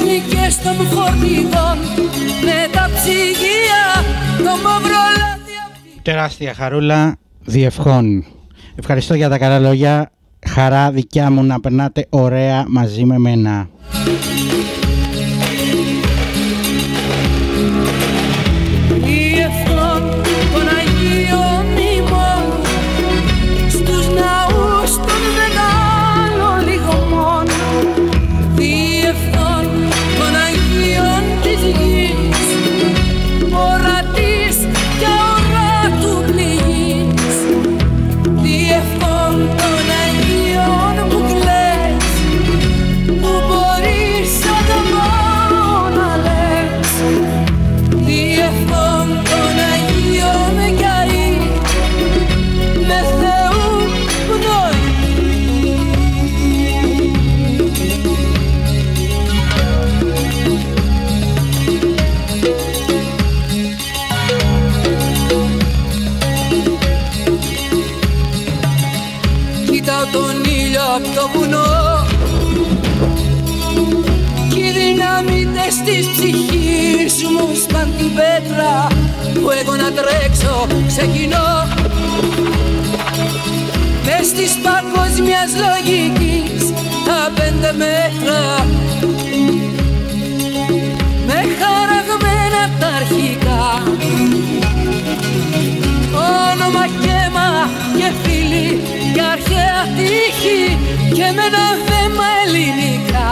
στις εθνικές των φορτηγών με τα ψυγεία το μαύρο Τεράστια χαρούλα διευχών. Ευχαριστώ για τα καλά λόγια. Χαρά δικιά μου να περνάτε ωραία μαζί με μένα. Ξεκινώ. Μες της παγκόσμιας λογικής τα πέντε μέτρα. Με χαραγμένα τα αρχικά. Όνομα και μα και φίλοι και αρχαία τύχη και με ένα θέμα ελληνικά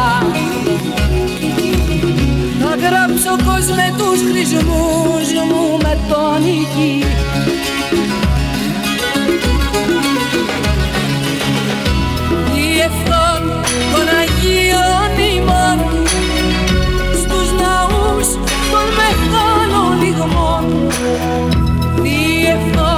γράψω κόσμο με τους χρησμούς μου με τον υγιή Διευθών των Αγίων ημών στους ναούς των μεγάλων λιγμών Διευθών των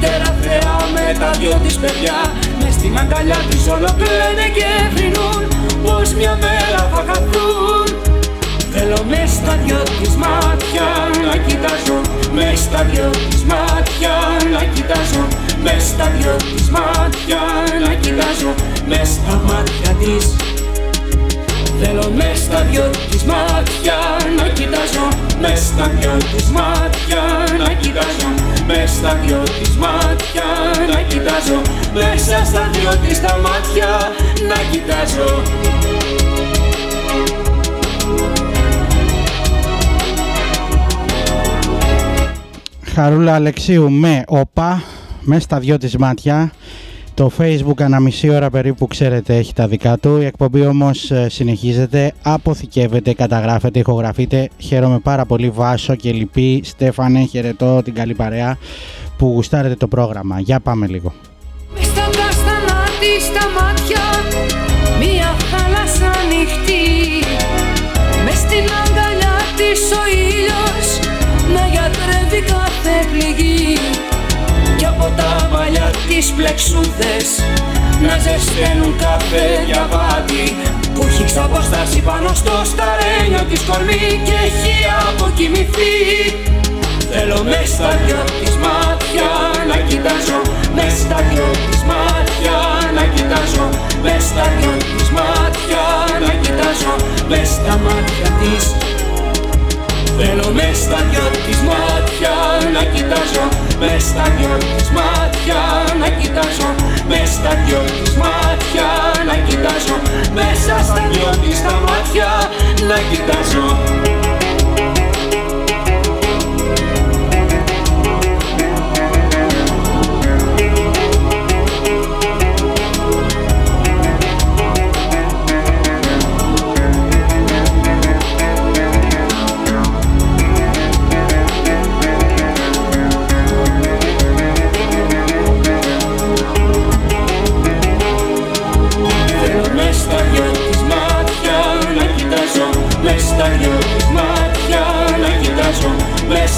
μητέρα θεά με τα δυο της παιδιά. Μες στην αγκαλιά της όλο κλαίνε και βρινούν Πως μια μέρα θα χαθούν. Θέλω μες στα δυο της μάτια να κοιτάζω Μες στα δυο της μάτια να κοιτάζω Μες στα δυο της μάτια να κοιτάζω Μες στα μάτια της. Θέλω μες στα δυο της μάτια να κοιτάζω Μες στα δυο της μάτια να κοιτάζω. Μες στα δυο της μάτια να κοιτάζω. Μέσα στα δυο της τα μάτια να κοιτάζω. Χαρούλα Αλεξίου με όπα, μέσα στα δυο της μάτια. Το facebook ανά μισή ώρα περίπου ξέρετε έχει τα δικά του. Η εκπομπή όμως ε, συνεχίζεται, αποθηκεύεται, καταγράφεται, ηχογραφείται. Χαίρομαι πάρα πολύ Βάσο και Λυπή, Στέφανε, χαιρετώ την καλή παρέα που γουστάρετε το πρόγραμμα. Για πάμε λίγο. Λεξούδες να ζεσταίνουν καφέ διαβάτη που έχει ξαποστάσει πάνω στο σταρένιο της κορμί και έχει αποκοιμηθεί. Θέλω μες στα δυο της μάτια να κοιτάζω Μες στα δυο της μάτια να κοιτάζω Μες στα δυο της μάτια να κοιτάζω Μες στα μάτια της Θέλω μες στα δυο της μάτια να κοιτάζω Μες στα δυο της μάτια να κοιτάζω Μες στα δυο της μάτια να κοιτάζω Μέσα στα δυο της τα μάτια να κοιτάζω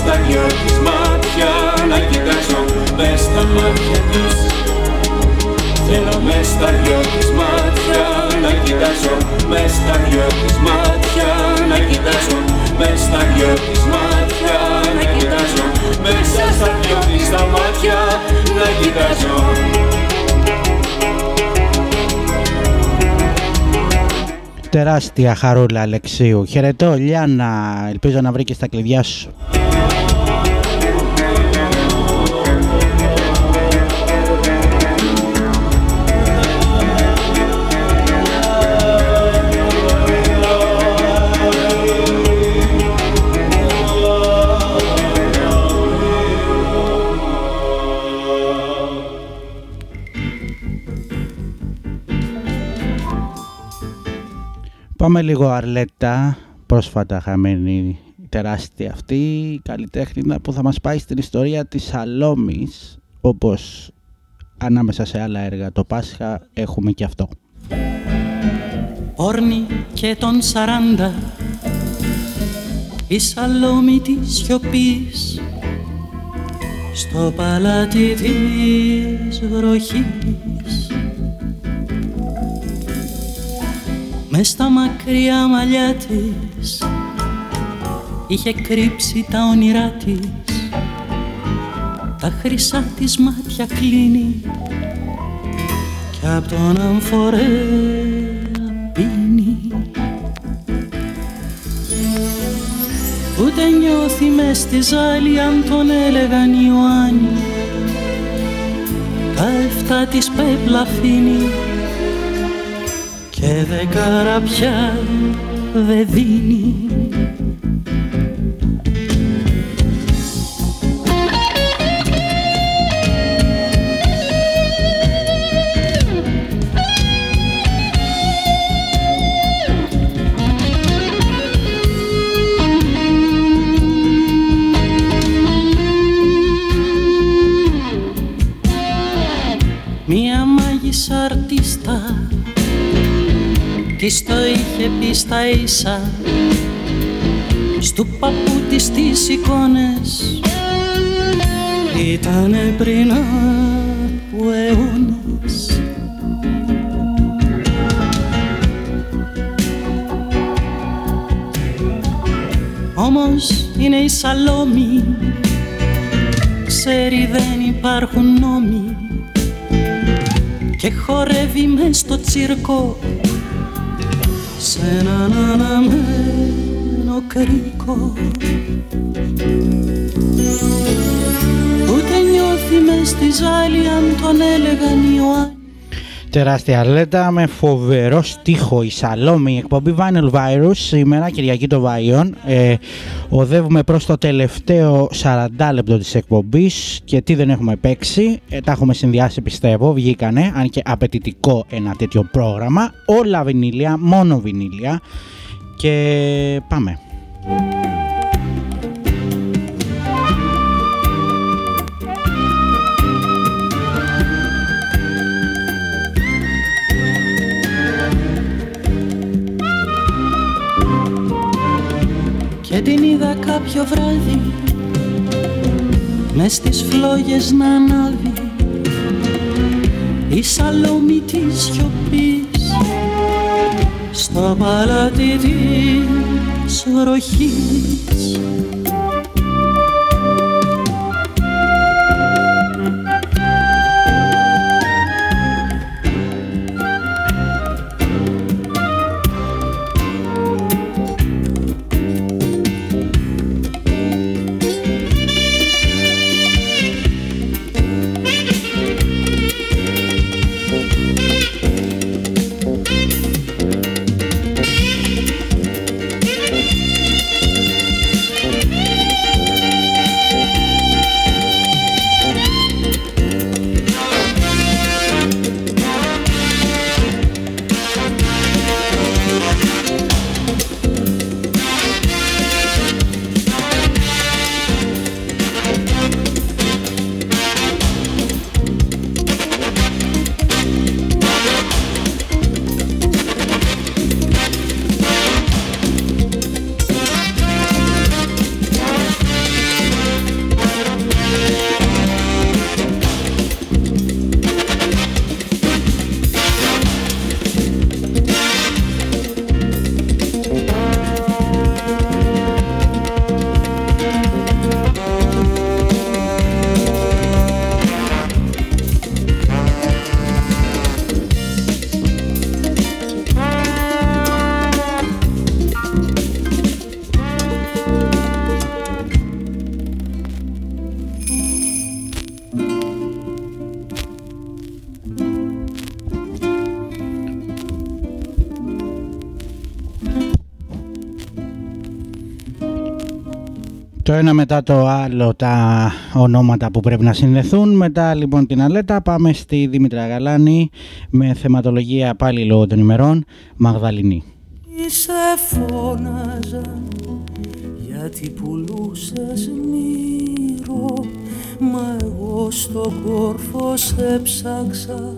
στα δυο της μάτια να κοιτάζω. Μες στα μάτια της. Θέλω μες στα δυο της μάτια να κοιτάζω. Μες στα δυο της μάτια να κοιτάζω. Μες στα δυο της μάτια να κοιτάζω. Μέσα στα δυο της τα μάτια να κοιτάζω Τεράστια χαρούλα Αλεξίου. Χαιρετώ Λιάννα, ελπίζω να βρει και στα κλειδιά σου. Πάμε λίγο Αρλέτα, πρόσφατα χαμένη τεράστια αυτή καλλιτέχνηνα που θα μας πάει στην ιστορία της Σαλόμης όπως ανάμεσα σε άλλα έργα το Πάσχα έχουμε και αυτό. Όρνη και τον Σαράντα η Σαλόμη της σιωπής στο παλάτι της βροχής μες στα μακριά μαλλιά της. Είχε κρύψει τα όνειρά της. Τα χρυσά της μάτια κλείνει. Κι απ' τον αμφορέα πίνει. Ούτε νιώθει μες στη ζάλη αν τον έλεγαν Ιωάννη. Τα εφτά της πέπλα αφήνει και δε καραπιά δε δίνει στα ίσα στου παππού της τις εικόνες. Ήτανε πριν από αιώνες. Όμως είναι η Σαλόμη ξέρει δεν υπάρχουν νόμοι. Και χορεύει μες στο τσίρκο σε έναν αναμένο κρίκο. Ούτε νιώθει μες στη ζάλη αν τον έλεγαν Ιωάννη Τεράστια αρλέτα με φοβερό στίχο η Σαλόμη, εκπομπή Vinyl Virus, σήμερα Κυριακή των Βαϊών. Ε, οδεύουμε προς το τελευταίο 40 λεπτό της εκπομπής και τι δεν έχουμε παίξει, ε, τα έχουμε συνδυάσει πιστεύω, βγήκανε, αν και απαιτητικό ένα τέτοιο πρόγραμμα. Όλα βινίλια, μόνο βινίλια και πάμε. Και την είδα κάποιο βράδυ μες στις φλόγες να ανάβει. Η σαλόμη της σιωπής στο παλάτι της βροχής Το ένα μετά το άλλο τα ονόματα που πρέπει να συνδεθούν. Μετά λοιπόν την Αλέτα πάμε στη Δήμητρα Γαλάνη με θεματολογία πάλι λόγω των ημερών Μαγδαληνή. Σε φώναζα γιατί πουλούσες μύρο Μα εγώ στο κόρφο σε ψάξα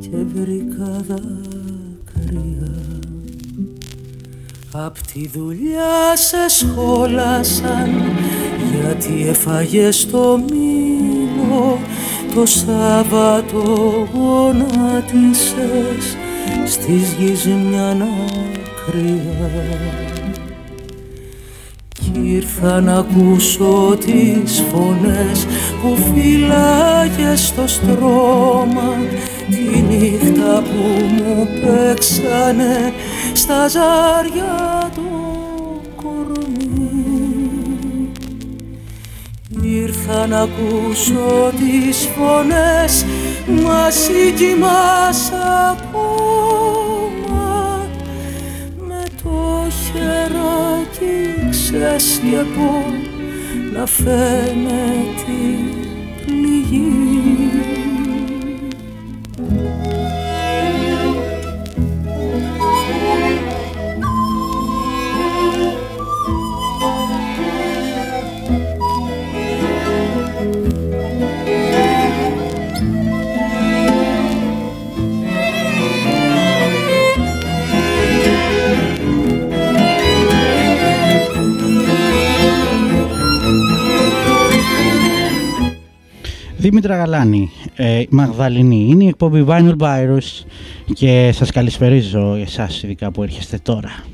και βρήκα δάκρυα Απ' τη δουλειά σε σχόλασαν γιατί έφαγες το μήλο. Το Σάββατο γονάτισες στις γης μια κρύα κι ήρθα να ακούσω τις φωνές που φυλάγες στο στρώμα. Τη νύχτα που μου παίξανε στα ζάρια του κορμί Ήρθα να ακούσω τις φωνές μα εσύ κοιμάς ακόμα. Με το χεράκι ξέσλεπω να φαίνεται πληγή Δήμητρα Γαλάνη, ε, Μαγδαληνή, είναι η εκπομπή Vinyl Virus και σας καλησπερίζω εσάς ειδικά που έρχεστε τώρα.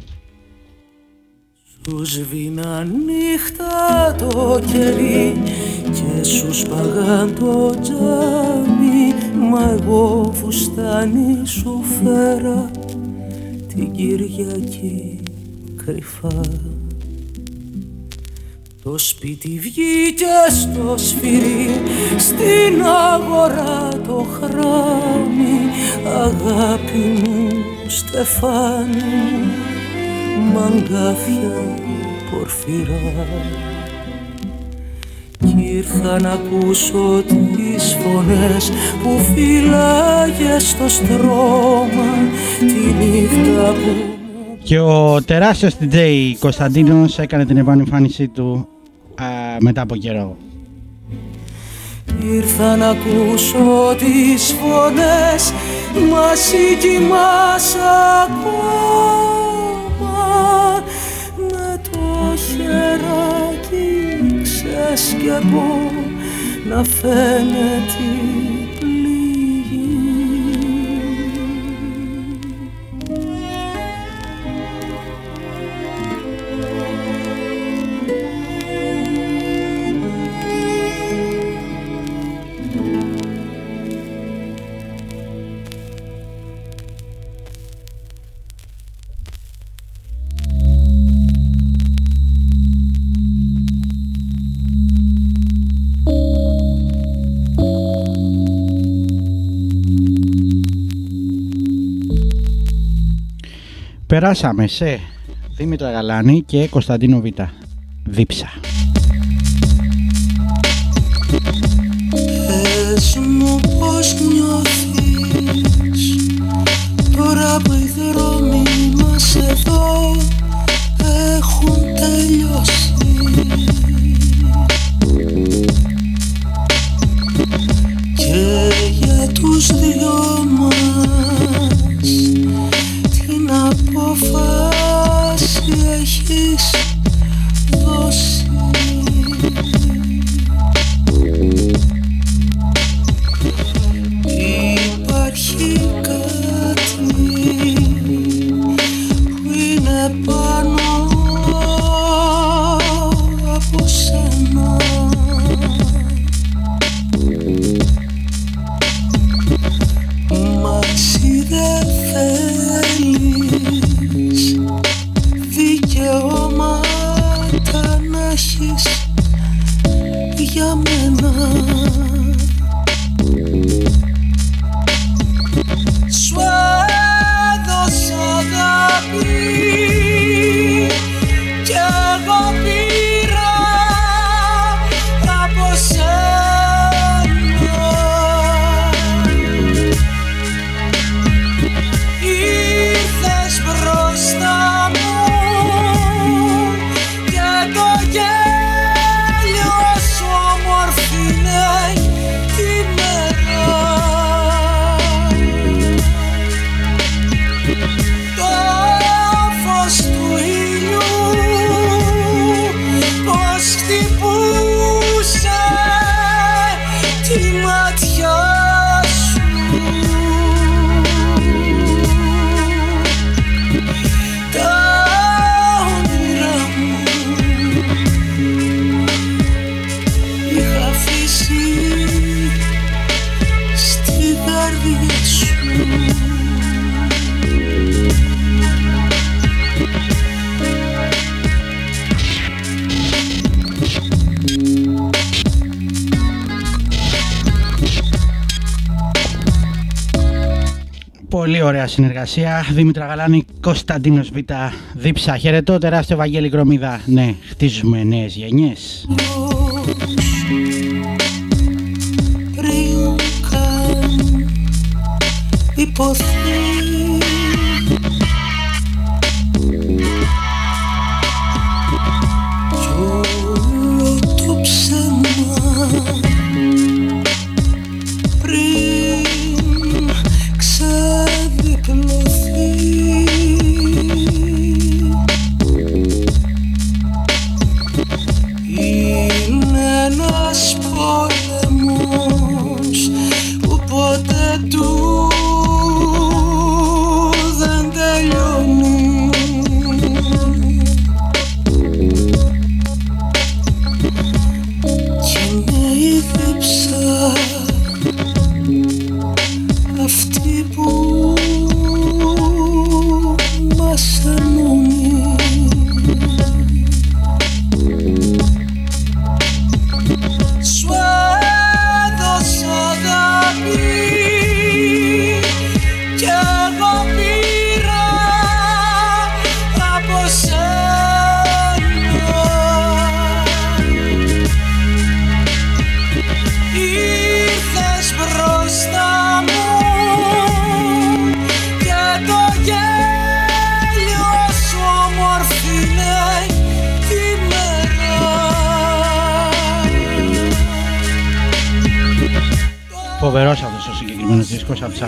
Σου σβήνα νύχτα το κερί και σου σπαγάν το τζάμι. Μα εγώ φουστάνι σου φέρα την Κυριακή κρυφά το σπίτι βγήκε στο σφυρί, στην αγορά το χράμι, αγάπη μου στεφάνι, μαγκάφια πορφυρά. Κι ήρθα να ακούσω τις φωνές που φυλάγε στο στρώμα τη νύχτα που και ο τεράστιος DJ Κωνσταντίνος έκανε την επανεμφάνισή του μετά από καιρό. Ήρθα να ακούσω τις φωνές μαζί κοιμάς ακόμα με το χεράκι ξεσκεπώ να φαίνεται Περάσαμε σε Δήμητρα Γαλάνη και Κωνσταντίνο Β. Δίψα. συνεργασία. Δήμητρα Γαλάνη, Κωνσταντίνος Β. Δίψα. Χαιρετώ, τεράστιο Βαγγέλη Κρομίδα. Ναι, χτίζουμε νέες γενιές.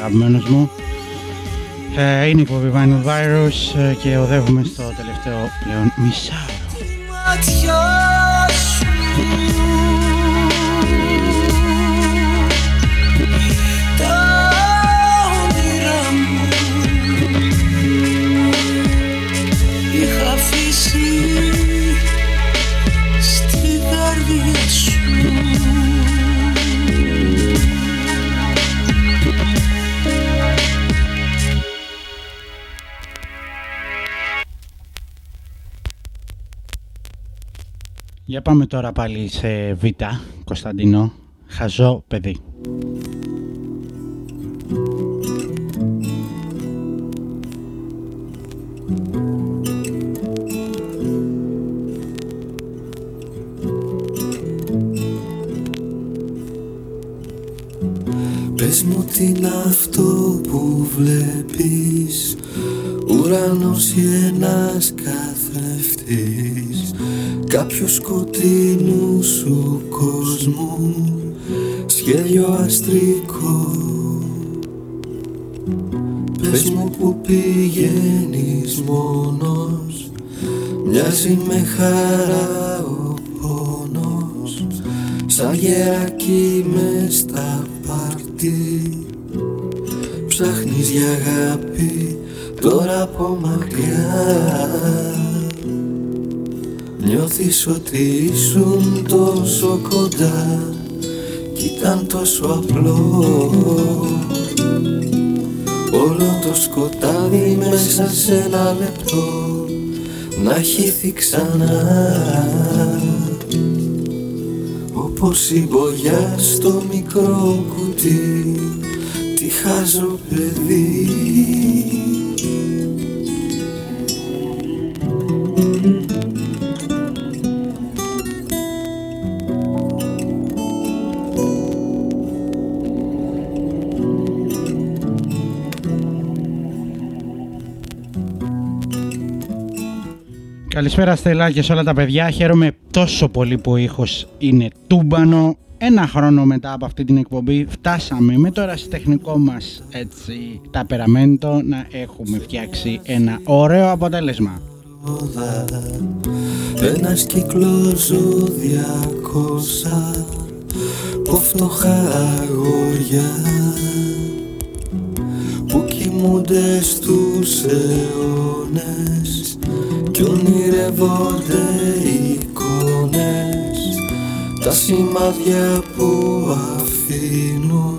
αγαπημένος μου. Ε, είναι η Bobby Vinyl Virus ε, και οδεύουμε στο τελευταίο πλέον μισάρο. Για πάμε τώρα πάλι σε Β, Κωνσταντινό, χαζό παιδί. Πες μου τι είναι αυτό που βλέπεις. Ουρανός ή ένας καθρεφτής. Κάποιο σκοτεινού σου κόσμου Σχέλιο αστρικό. Πες μου που πηγαίνεις μόνος Μοιάζει με χαρά ο πόνος Σαν γεράκι μες στα πάρτι. Ψάχνεις για αγάπη τώρα από μακριά Νιώθεις ότι ήσουν τόσο κοντά Κι ήταν τόσο απλό. Όλο το σκοτάδι μέσα σε ένα λεπτό Να χύθει ξανά. Όπως η μπογιά στο μικρό κουτί Τι χάζω παιδί Καλησπέρα Στέλλα και σε όλα τα παιδιά. Χαίρομαι τόσο πολύ που ο ήχος είναι τούμπανο. Ένα χρόνο μετά από αυτή την εκπομπή φτάσαμε με το ερασιτεχνικό μας έτσι ταπεραμέντο να έχουμε φτιάξει ένα ωραίο αποτέλεσμα. Ένας κύκλος ζωδιακόσα που φτωχά αγόρια που κοιμούνται στους αιώνες κι ονειρεύονται εικόνες τα σημάδια που αφήνουν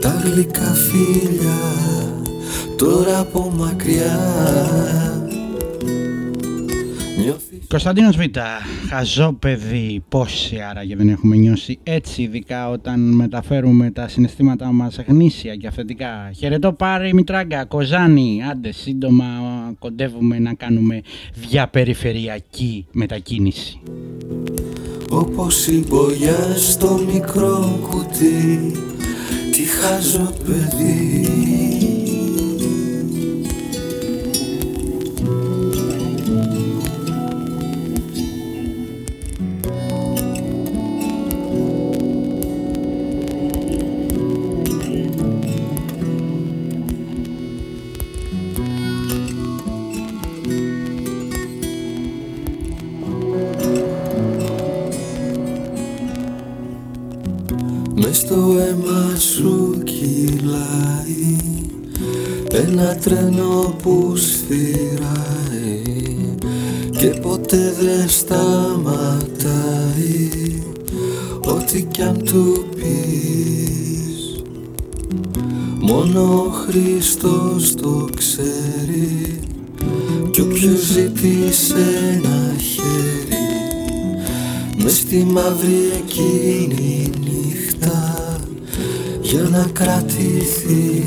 τα γλυκά φίλια τώρα από μακριά Κωνσταντίνος Β. Χαζό παιδί, πόσοι άραγε δεν έχουμε νιώσει έτσι ειδικά όταν μεταφέρουμε τα συναισθήματά μας γνήσια και αυθεντικά. Χαιρετώ πάρει Μητράγκα, Κοζάνη, άντε σύντομα κοντεύουμε να κάνουμε διαπεριφερειακή μετακίνηση. Όπως η μπογιά στο μικρό κουτί Τι χάζω Μες στο αίμα σου κυλάει Ένα τρένο που σφυράει Και ποτέ δεν σταματάει Ό,τι κι αν του πεις. Μόνο ο Χριστός το ξέρει Κι όποιος ζήτησε ένα χέρι Μες στη μαύρη εκείνη νύχτα για να κρατηθεί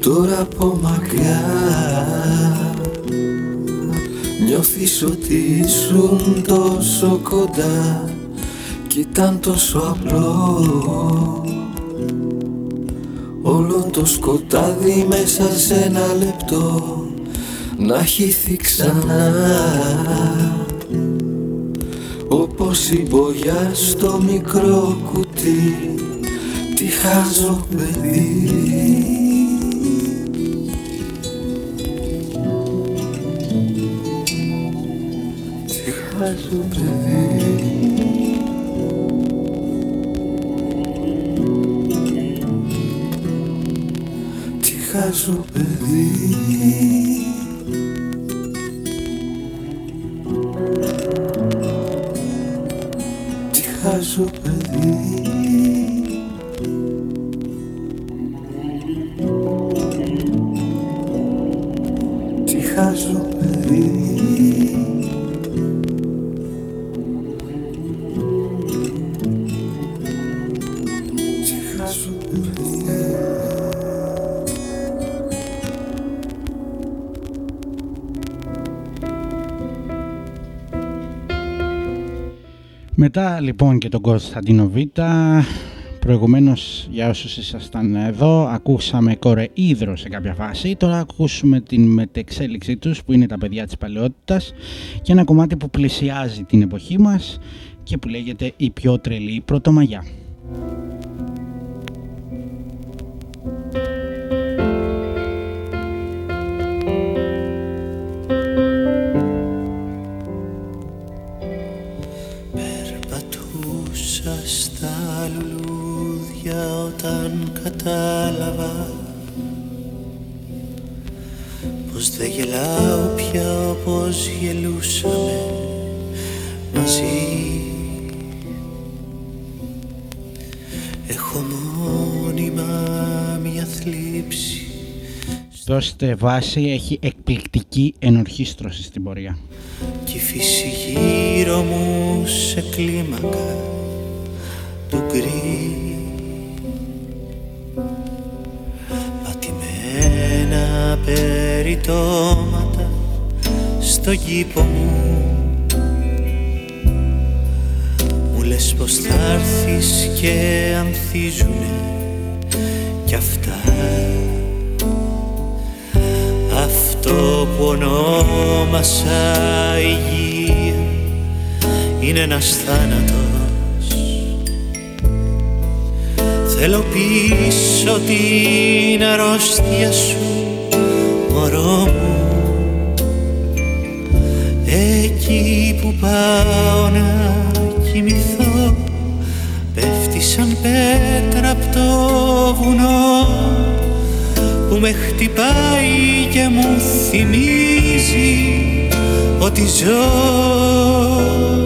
τώρα από μακριά. Νιώθεις ότι ήσουν τόσο κοντά κι ήταν τόσο απλό. Όλο το σκοτάδι μέσα σε ένα λεπτό να χυθεί ξανά. Όπως η μπογιά στο μικρό κουτί. Τι χάζω παιδί. Τι χάζω παιδί. Τι χάζω παιδί. Τι χάζω παιδί Μετά λοιπόν και τον Κωνσταντίνο Β. Προηγουμένως για όσους ήσασταν εδώ ακούσαμε κόρε Ήδρο σε κάποια φάση. Τώρα ακούσουμε την μετεξέλιξή τους που είναι τα παιδιά της παλαιότητας και ένα κομμάτι που πλησιάζει την εποχή μας και που λέγεται «Η πιο τρελή πρωτομαγιά». Όταν κατάλαβα πως δεν γελάω πια όπως γελούσαμε μαζί. Έχω μόνιμα μια θλίψη. Δώστε βάση, έχει εκπληκτική ενορχίστρωση στην πορεία. Και η φύση γύρω μου σε κλίμακα του γκρι περιτώματα στο κήπο μου. Μου λες πως θα έρθεις και ανθίζουνε κι αυτά. Αυτό που ονόμασα υγεία είναι ένας θάνατος Θέλω πίσω την αρρώστια σου μωρό μου. Εκεί που πάω να κοιμηθώ Πέφτει σαν πέτρα από το βουνό Που με χτυπάει και μου θυμίζει ότι ζω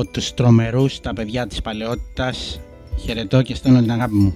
από τους τρομερούς, τα παιδιά της παλαιότητας. Χαιρετώ και στέλνω την αγάπη μου.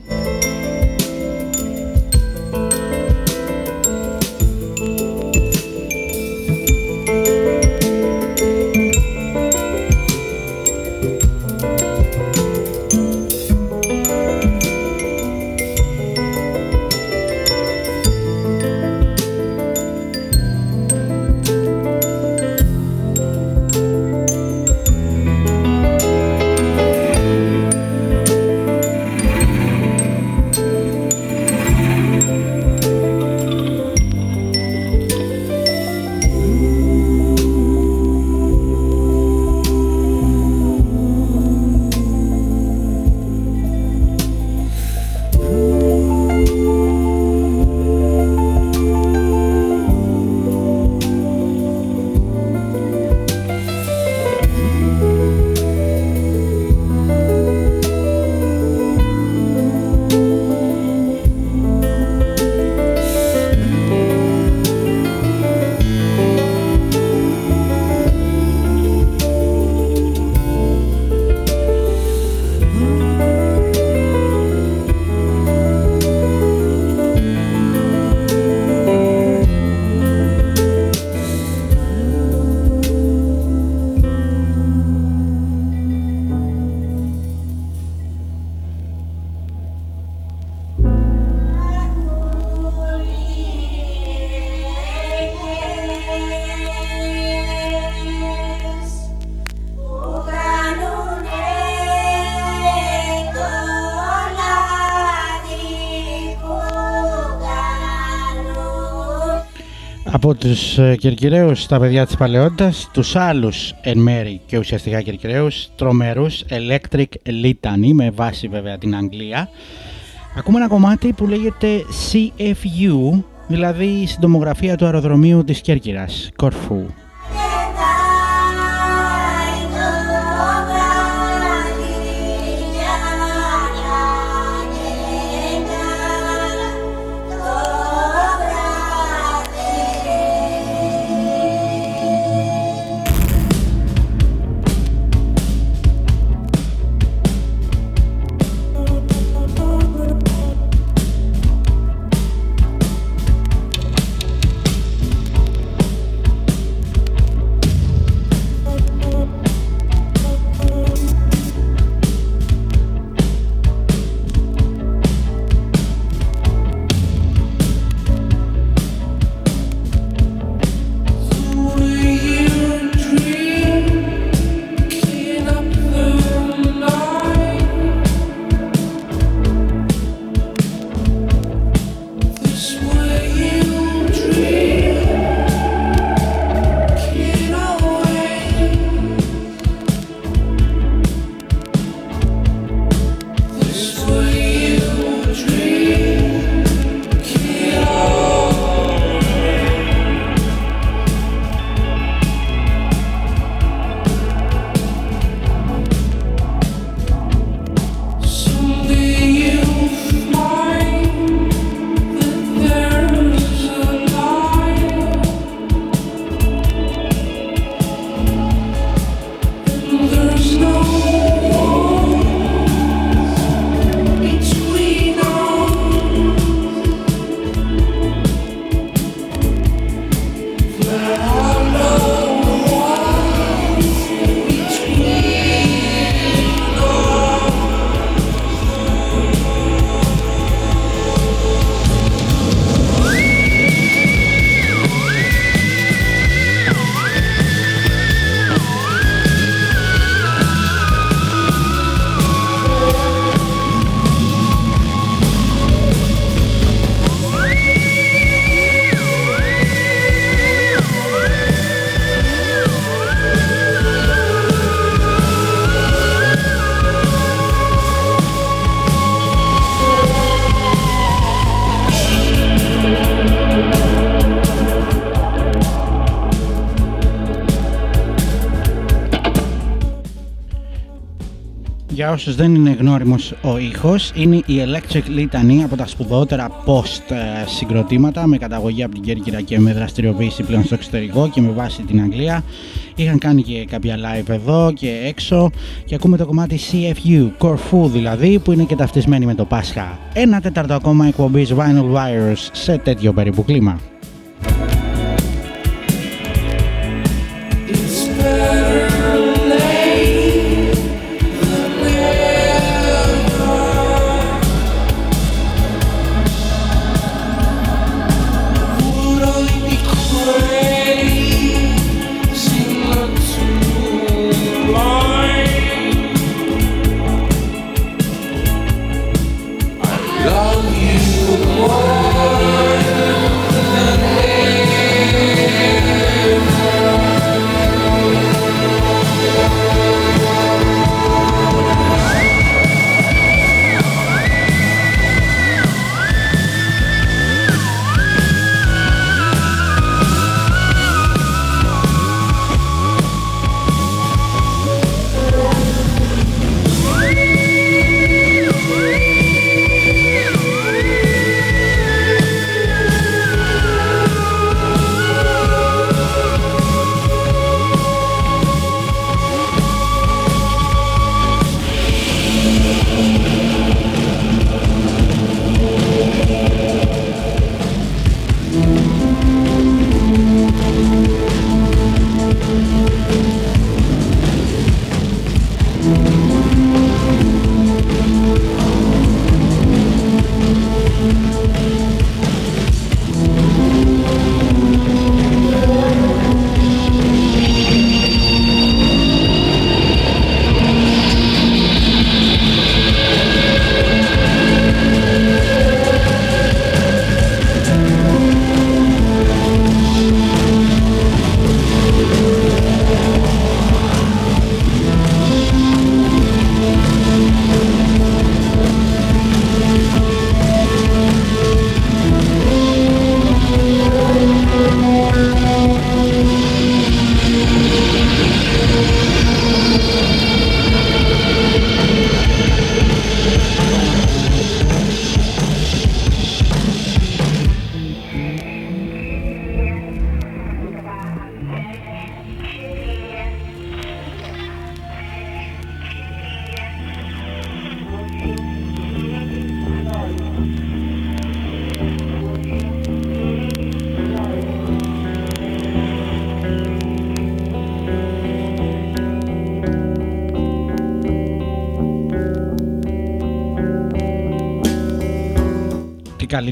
Τους ε, Κερκυραίους τα παιδιά της παλαιότητας, τους άλλους εν μέρη και ουσιαστικά Κερκυραίους, τρομερούς Electric Litany με βάση βέβαια την Αγγλία. Ακούμε ένα κομμάτι που λέγεται CFU, δηλαδή η συντομογραφία του αεροδρομίου της Κέρκυρας, Κορφού. Όσους δεν είναι γνώριμος ο ήχος, είναι η Electric Litany από τα σπουδαιότερα post ε, συγκροτήματα με καταγωγή από την Κέρκυρα και με δραστηριοποίηση πλέον στο εξωτερικό και με βάση την Αγγλία. Είχαν κάνει και κάποια live εδώ και έξω και ακούμε το κομμάτι CFU, Corfu δηλαδή, που είναι και ταυτισμένη με το Πάσχα. Ένα τέταρτο ακόμα εκπομπής Vinyl Wires σε τέτοιο περίπου κλίμα.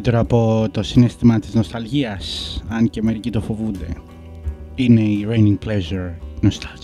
Καλύτερο από το συνέστημα της νοσταλγίας, αν και μερικοί το φοβούνται. Είναι η Raining Pleasure Nostalgia.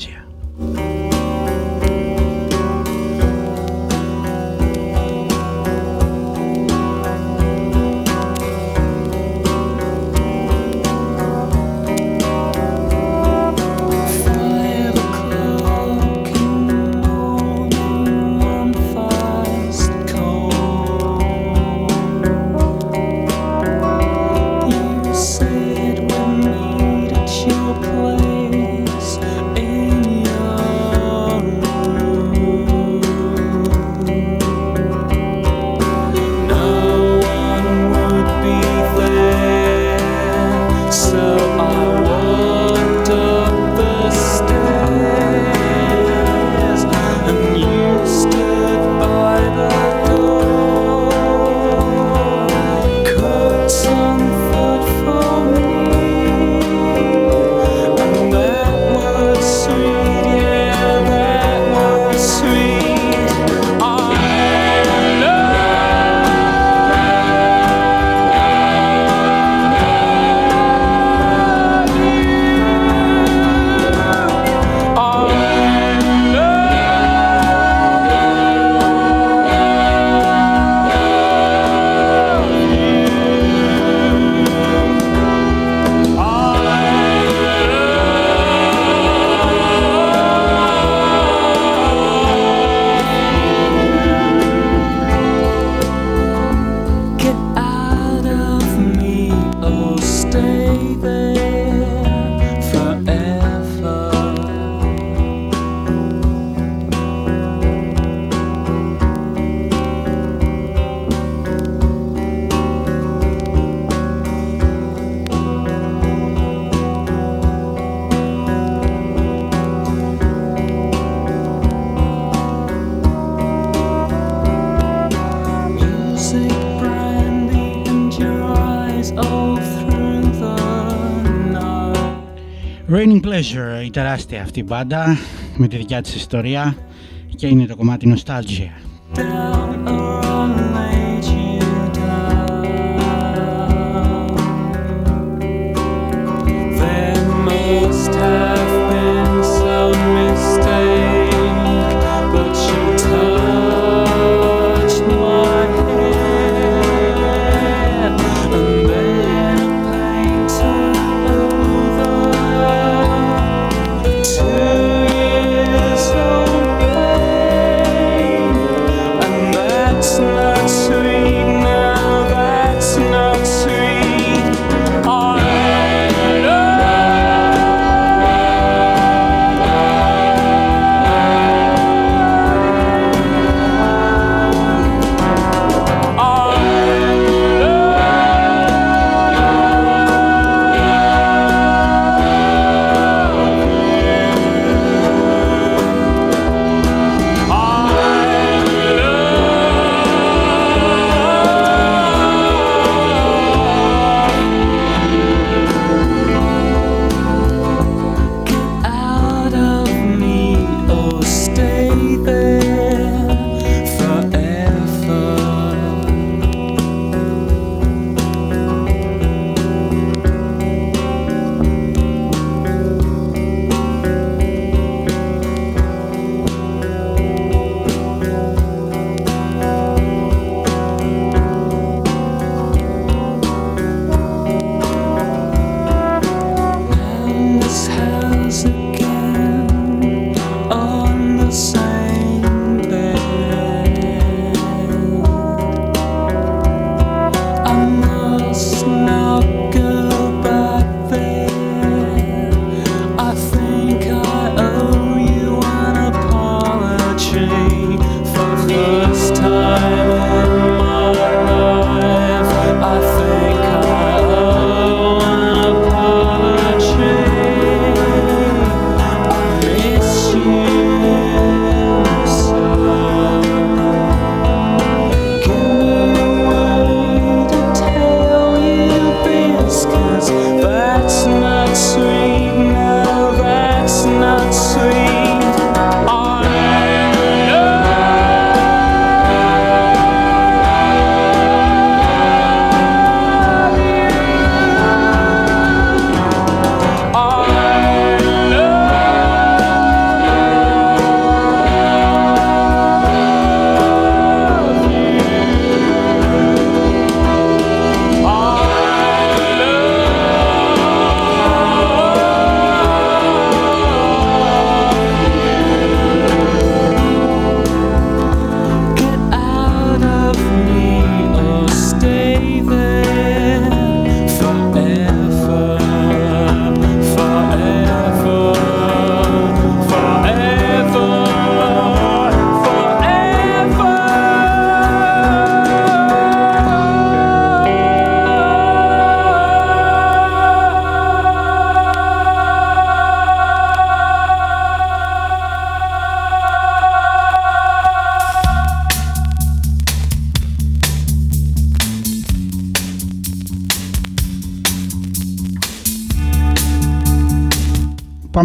Τεράστια αυτή μπάντα με τη δικιά της ιστορία και είναι το κομμάτι Nostalgia.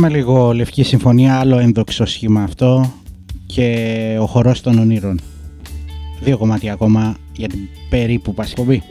Πάμε λίγο Λευκή Συμφωνία, άλλο ένδοξο σχήμα αυτό και ο χορός των ονείρων. Δύο κομμάτια ακόμα για την περίπου πασικομπή.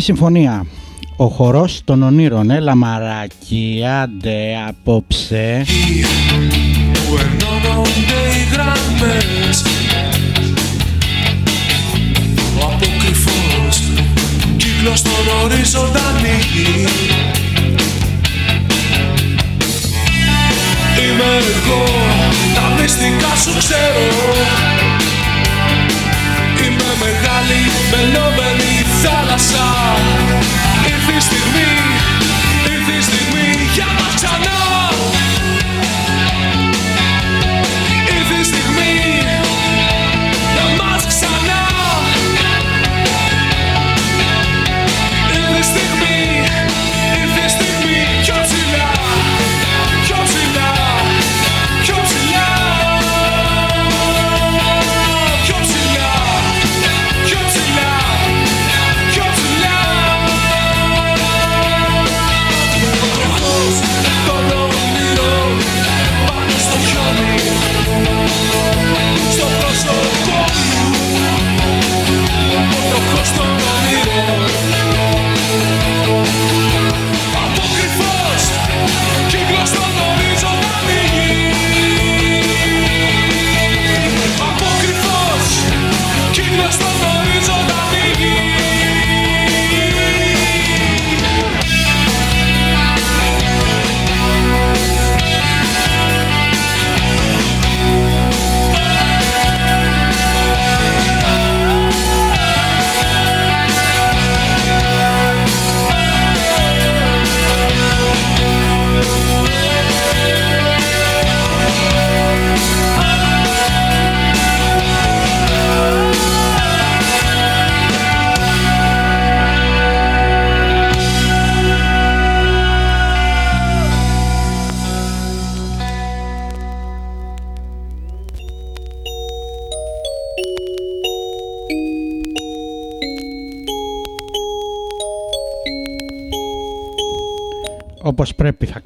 Λευκή Συμφωνία. Ο χορός των ονείρων. Έλα μαράκι, άντε απόψε. που ενώνονται οι γραμμές Ο αποκρυφός κύκλος στον ορίζοντα ανοίγει Είμαι εγώ, τα μυστικά σου ξέρω Είμαι μεγάλη, μελόμενη θάλασσα Ήρθε η στιγμή,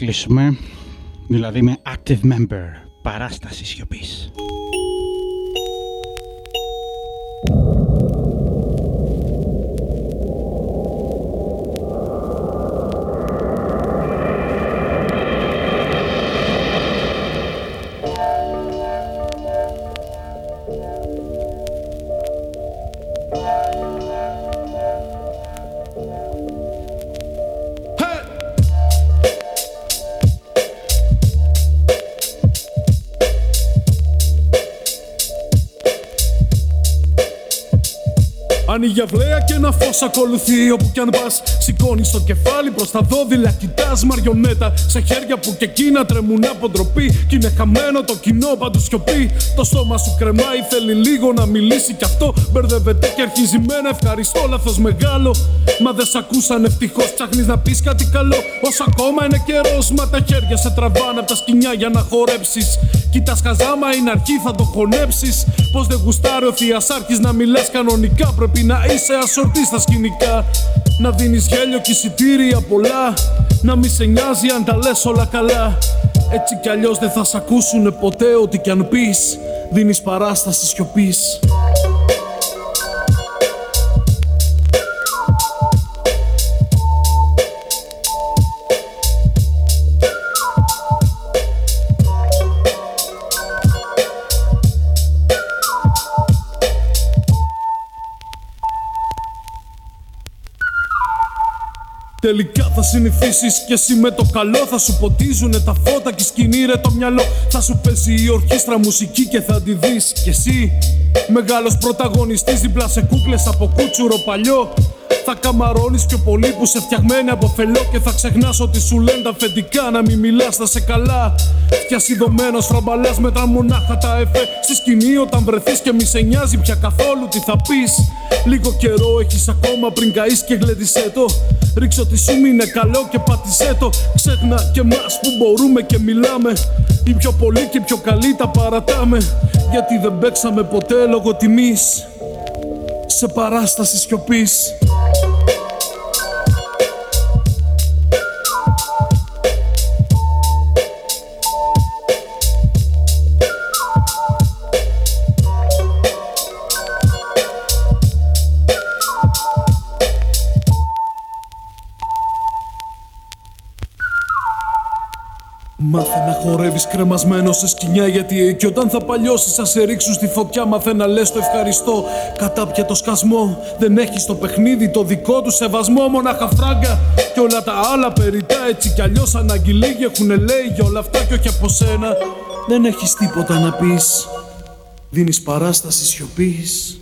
Κλείσουμε, δηλαδή με active member, παράσταση σιωπής. Ένα φως ακολουθεί όπου κι αν πας. Σηκώνεις το κεφάλι προς τα δόδυλα, κοιτάς μαριονέτα σε χέρια που και εκείνα τρεμούν από ντροπή. Κι είναι χαμένο το κοινό παντού σιωπή. Το στόμα σου κρεμάει, θέλει λίγο να μιλήσει κι αυτό. Μπερδεύεται και αρχίζει με ένα ευχαριστώ, λάθος μεγάλο. Μα δεν σ' ακούσαν ευτυχώς, ψάχνεις να πεις κάτι καλό. Όσο ακόμα είναι καιρός, μα τα χέρια σε τραβάνε από τα σκηνιά για να χορέψεις. Κοιτά χαζάμα είναι αρχή, θα το χωνέψεις. Πώς δεν γουστάρει ο Θειασάρχης να μιλά κανονικά. Πρέπει να είσαι ασορτή στα σκηνικά. Να δίνεις γέλιο και εισιτήρια πολλά. Να μη σε νοιάζει αν τα λες όλα καλά. Έτσι κι αλλιώς δεν θα σ' ακούσουνε ποτέ ό,τι κι αν πεις. Δίνεις παράσταση σιωπής. Τελικά θα συνηθίσεις κι εσύ με το καλό. Θα σου ποτίζουνε τα φώτα και σκηνή ρε το μυαλό. Θα σου παίζει η ορχήστρα μουσική και θα τη δεις κι εσύ. Μεγάλος πρωταγωνιστής δίπλα σε κούκλες από κούτσουρο παλιό. Θα καμαρώνεις πιο πολύ που σε φτιαγμένη από φελό και θα ξεχνάς ότι σου λένε τα αφεντικά να μην μιλάς, θα σε καλά. Φτιασιδωμένος φραμπαλάς μετρά μονάχα τα εφέ. Στη σκηνή όταν βρεθείς και μη σε νοιάζει πια καθόλου τι θα πεις. Λίγο καιρό έχεις ακόμα πριν καείς και γλέντισέ το. Ρίξω ότι σου είναι καλό και πάτησέ το. Ξέχνα και εμά που μπορούμε και μιλάμε. Οι πιο πολλοί και οι πιο καλοί τα παρατάμε. Γιατί δεν παίξαμε ποτέ λόγω τιμής. Σε παράσταση σιωπής Μάθε να χορεύεις κρεμασμένος σε σκηνιά γιατί εκεί όταν θα παλιώσεις θα σε ρίξουν στη φωτιά. Μάθε να λες το ευχαριστώ κατά το σκασμό. Δεν έχεις το παιχνίδι το δικό του σεβασμό. Μονάχα φράγκα και όλα τα άλλα περιτά έτσι κι αλλιώς αναγγυλίγοι έχουν λέει για όλα αυτά και όχι από σένα. Δεν έχεις τίποτα να πεις. Δίνεις παράσταση σιωπής.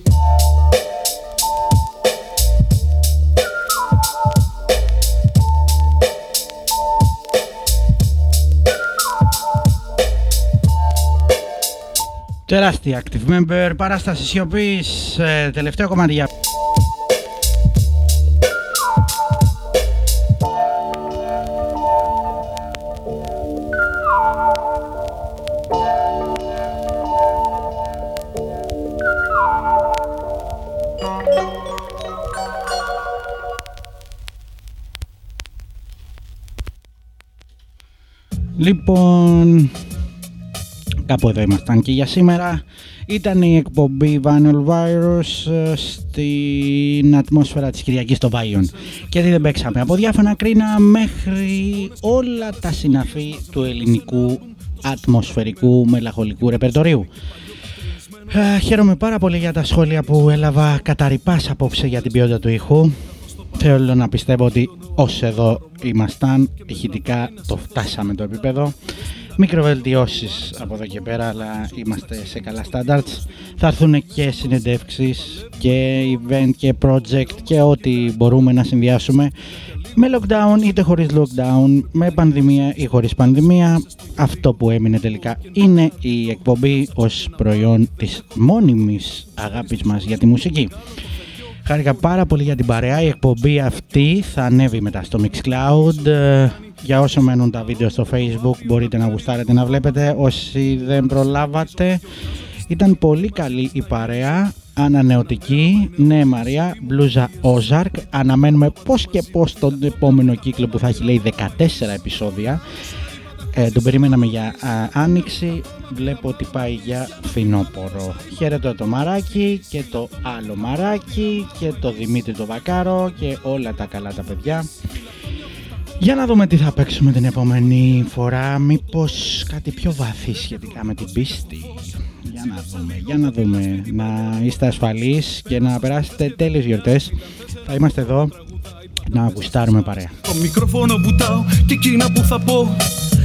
Τεράστια active member, παράστασης σιωπής, ε, τελευταίο κομμάτι για... Λοιπόν, Κάπου εδώ ήμασταν και για σήμερα. Ήταν η εκπομπή Vinyl Virus ε, στην ατμόσφαιρα της Κυριακής στο Βάιον. Και τι δεν παίξαμε. Από διάφορα κρίνα μέχρι όλα τα συναφή του ελληνικού ατμοσφαιρικού μελαγχολικού ρεπερτορίου. Ε, χαίρομαι πάρα πολύ για τα σχόλια που έλαβα καταρρυπάς απόψε για την ποιότητα του ήχου. Θέλω να πιστεύω ότι όσοι εδώ ήμασταν ηχητικά το φτάσαμε το επίπεδο μικροβελτιώσεις από εδώ και πέρα αλλά είμαστε σε καλά standards θα έρθουν και συνεντεύξεις και event και project και ό,τι μπορούμε να συνδυάσουμε με lockdown είτε χωρίς lockdown με πανδημία ή χωρίς πανδημία αυτό που έμεινε τελικά είναι η εκπομπή ως προϊόν της μόνιμης αγάπης μας για τη μουσική Χάρηκα πάρα πολύ για την παρέα. Η εκπομπή αυτή θα ανέβει μετά στο Mixcloud. Ε, για όσο μένουν τα βίντεο στο Facebook μπορείτε να γουστάρετε να βλέπετε. Όσοι δεν προλάβατε, ήταν πολύ καλή η παρέα. Ανανεωτική, ναι Μαρία, μπλούζα Ozark. Αναμένουμε πώς και πώς τον επόμενο κύκλο που θα έχει λέει 14 επεισόδια. Ε, τον περιμέναμε για α, άνοιξη, βλέπω ότι πάει για φινόπορο. Χαίρετο το μαράκι και το άλλο μαράκι και το Δημήτρη το Βακάρο και όλα τα καλά τα παιδιά. Για να δούμε τι θα παίξουμε την επόμενη φορά, μήπως κάτι πιο βαθύ σχετικά με την πίστη. Για να δούμε, για να δούμε, να είστε ασφαλείς και να περάσετε τέλειες γιορτές. Θα είμαστε εδώ να γουστάρουμε παρέα. Το μικρόφωνο βουτάω και εκείνα που θα πω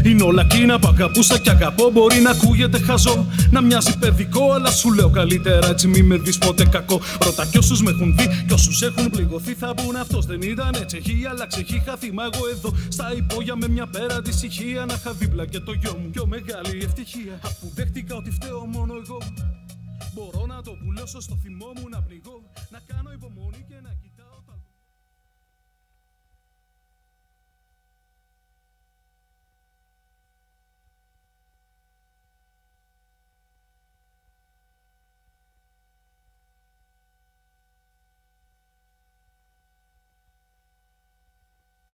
Είναι όλα εκείνα που αγαπούσα και αγαπώ. Μπορεί να ακούγεται χαζό, να μοιάζει παιδικό, αλλά σου λέω καλύτερα έτσι μη με δεις ποτέ κακό. Ρώτα κι όσους με έχουν δει κι όσους έχουν πληγωθεί θα μπουν αυτός δεν ήταν έτσι. Έχει αλλάξει, έχει χαθεί. Μα εγώ εδώ στα υπόγεια με μια πέρα τη ησυχία να είχα δίπλα και το γιο μου. Πιο μεγάλη ευτυχία. Αφού δέχτηκα ότι φταίω μόνο εγώ. Μπορώ να το πουλώσω στο θυμό μου να πνιγώ. Να κάνω υπομονή και να κοιτάω.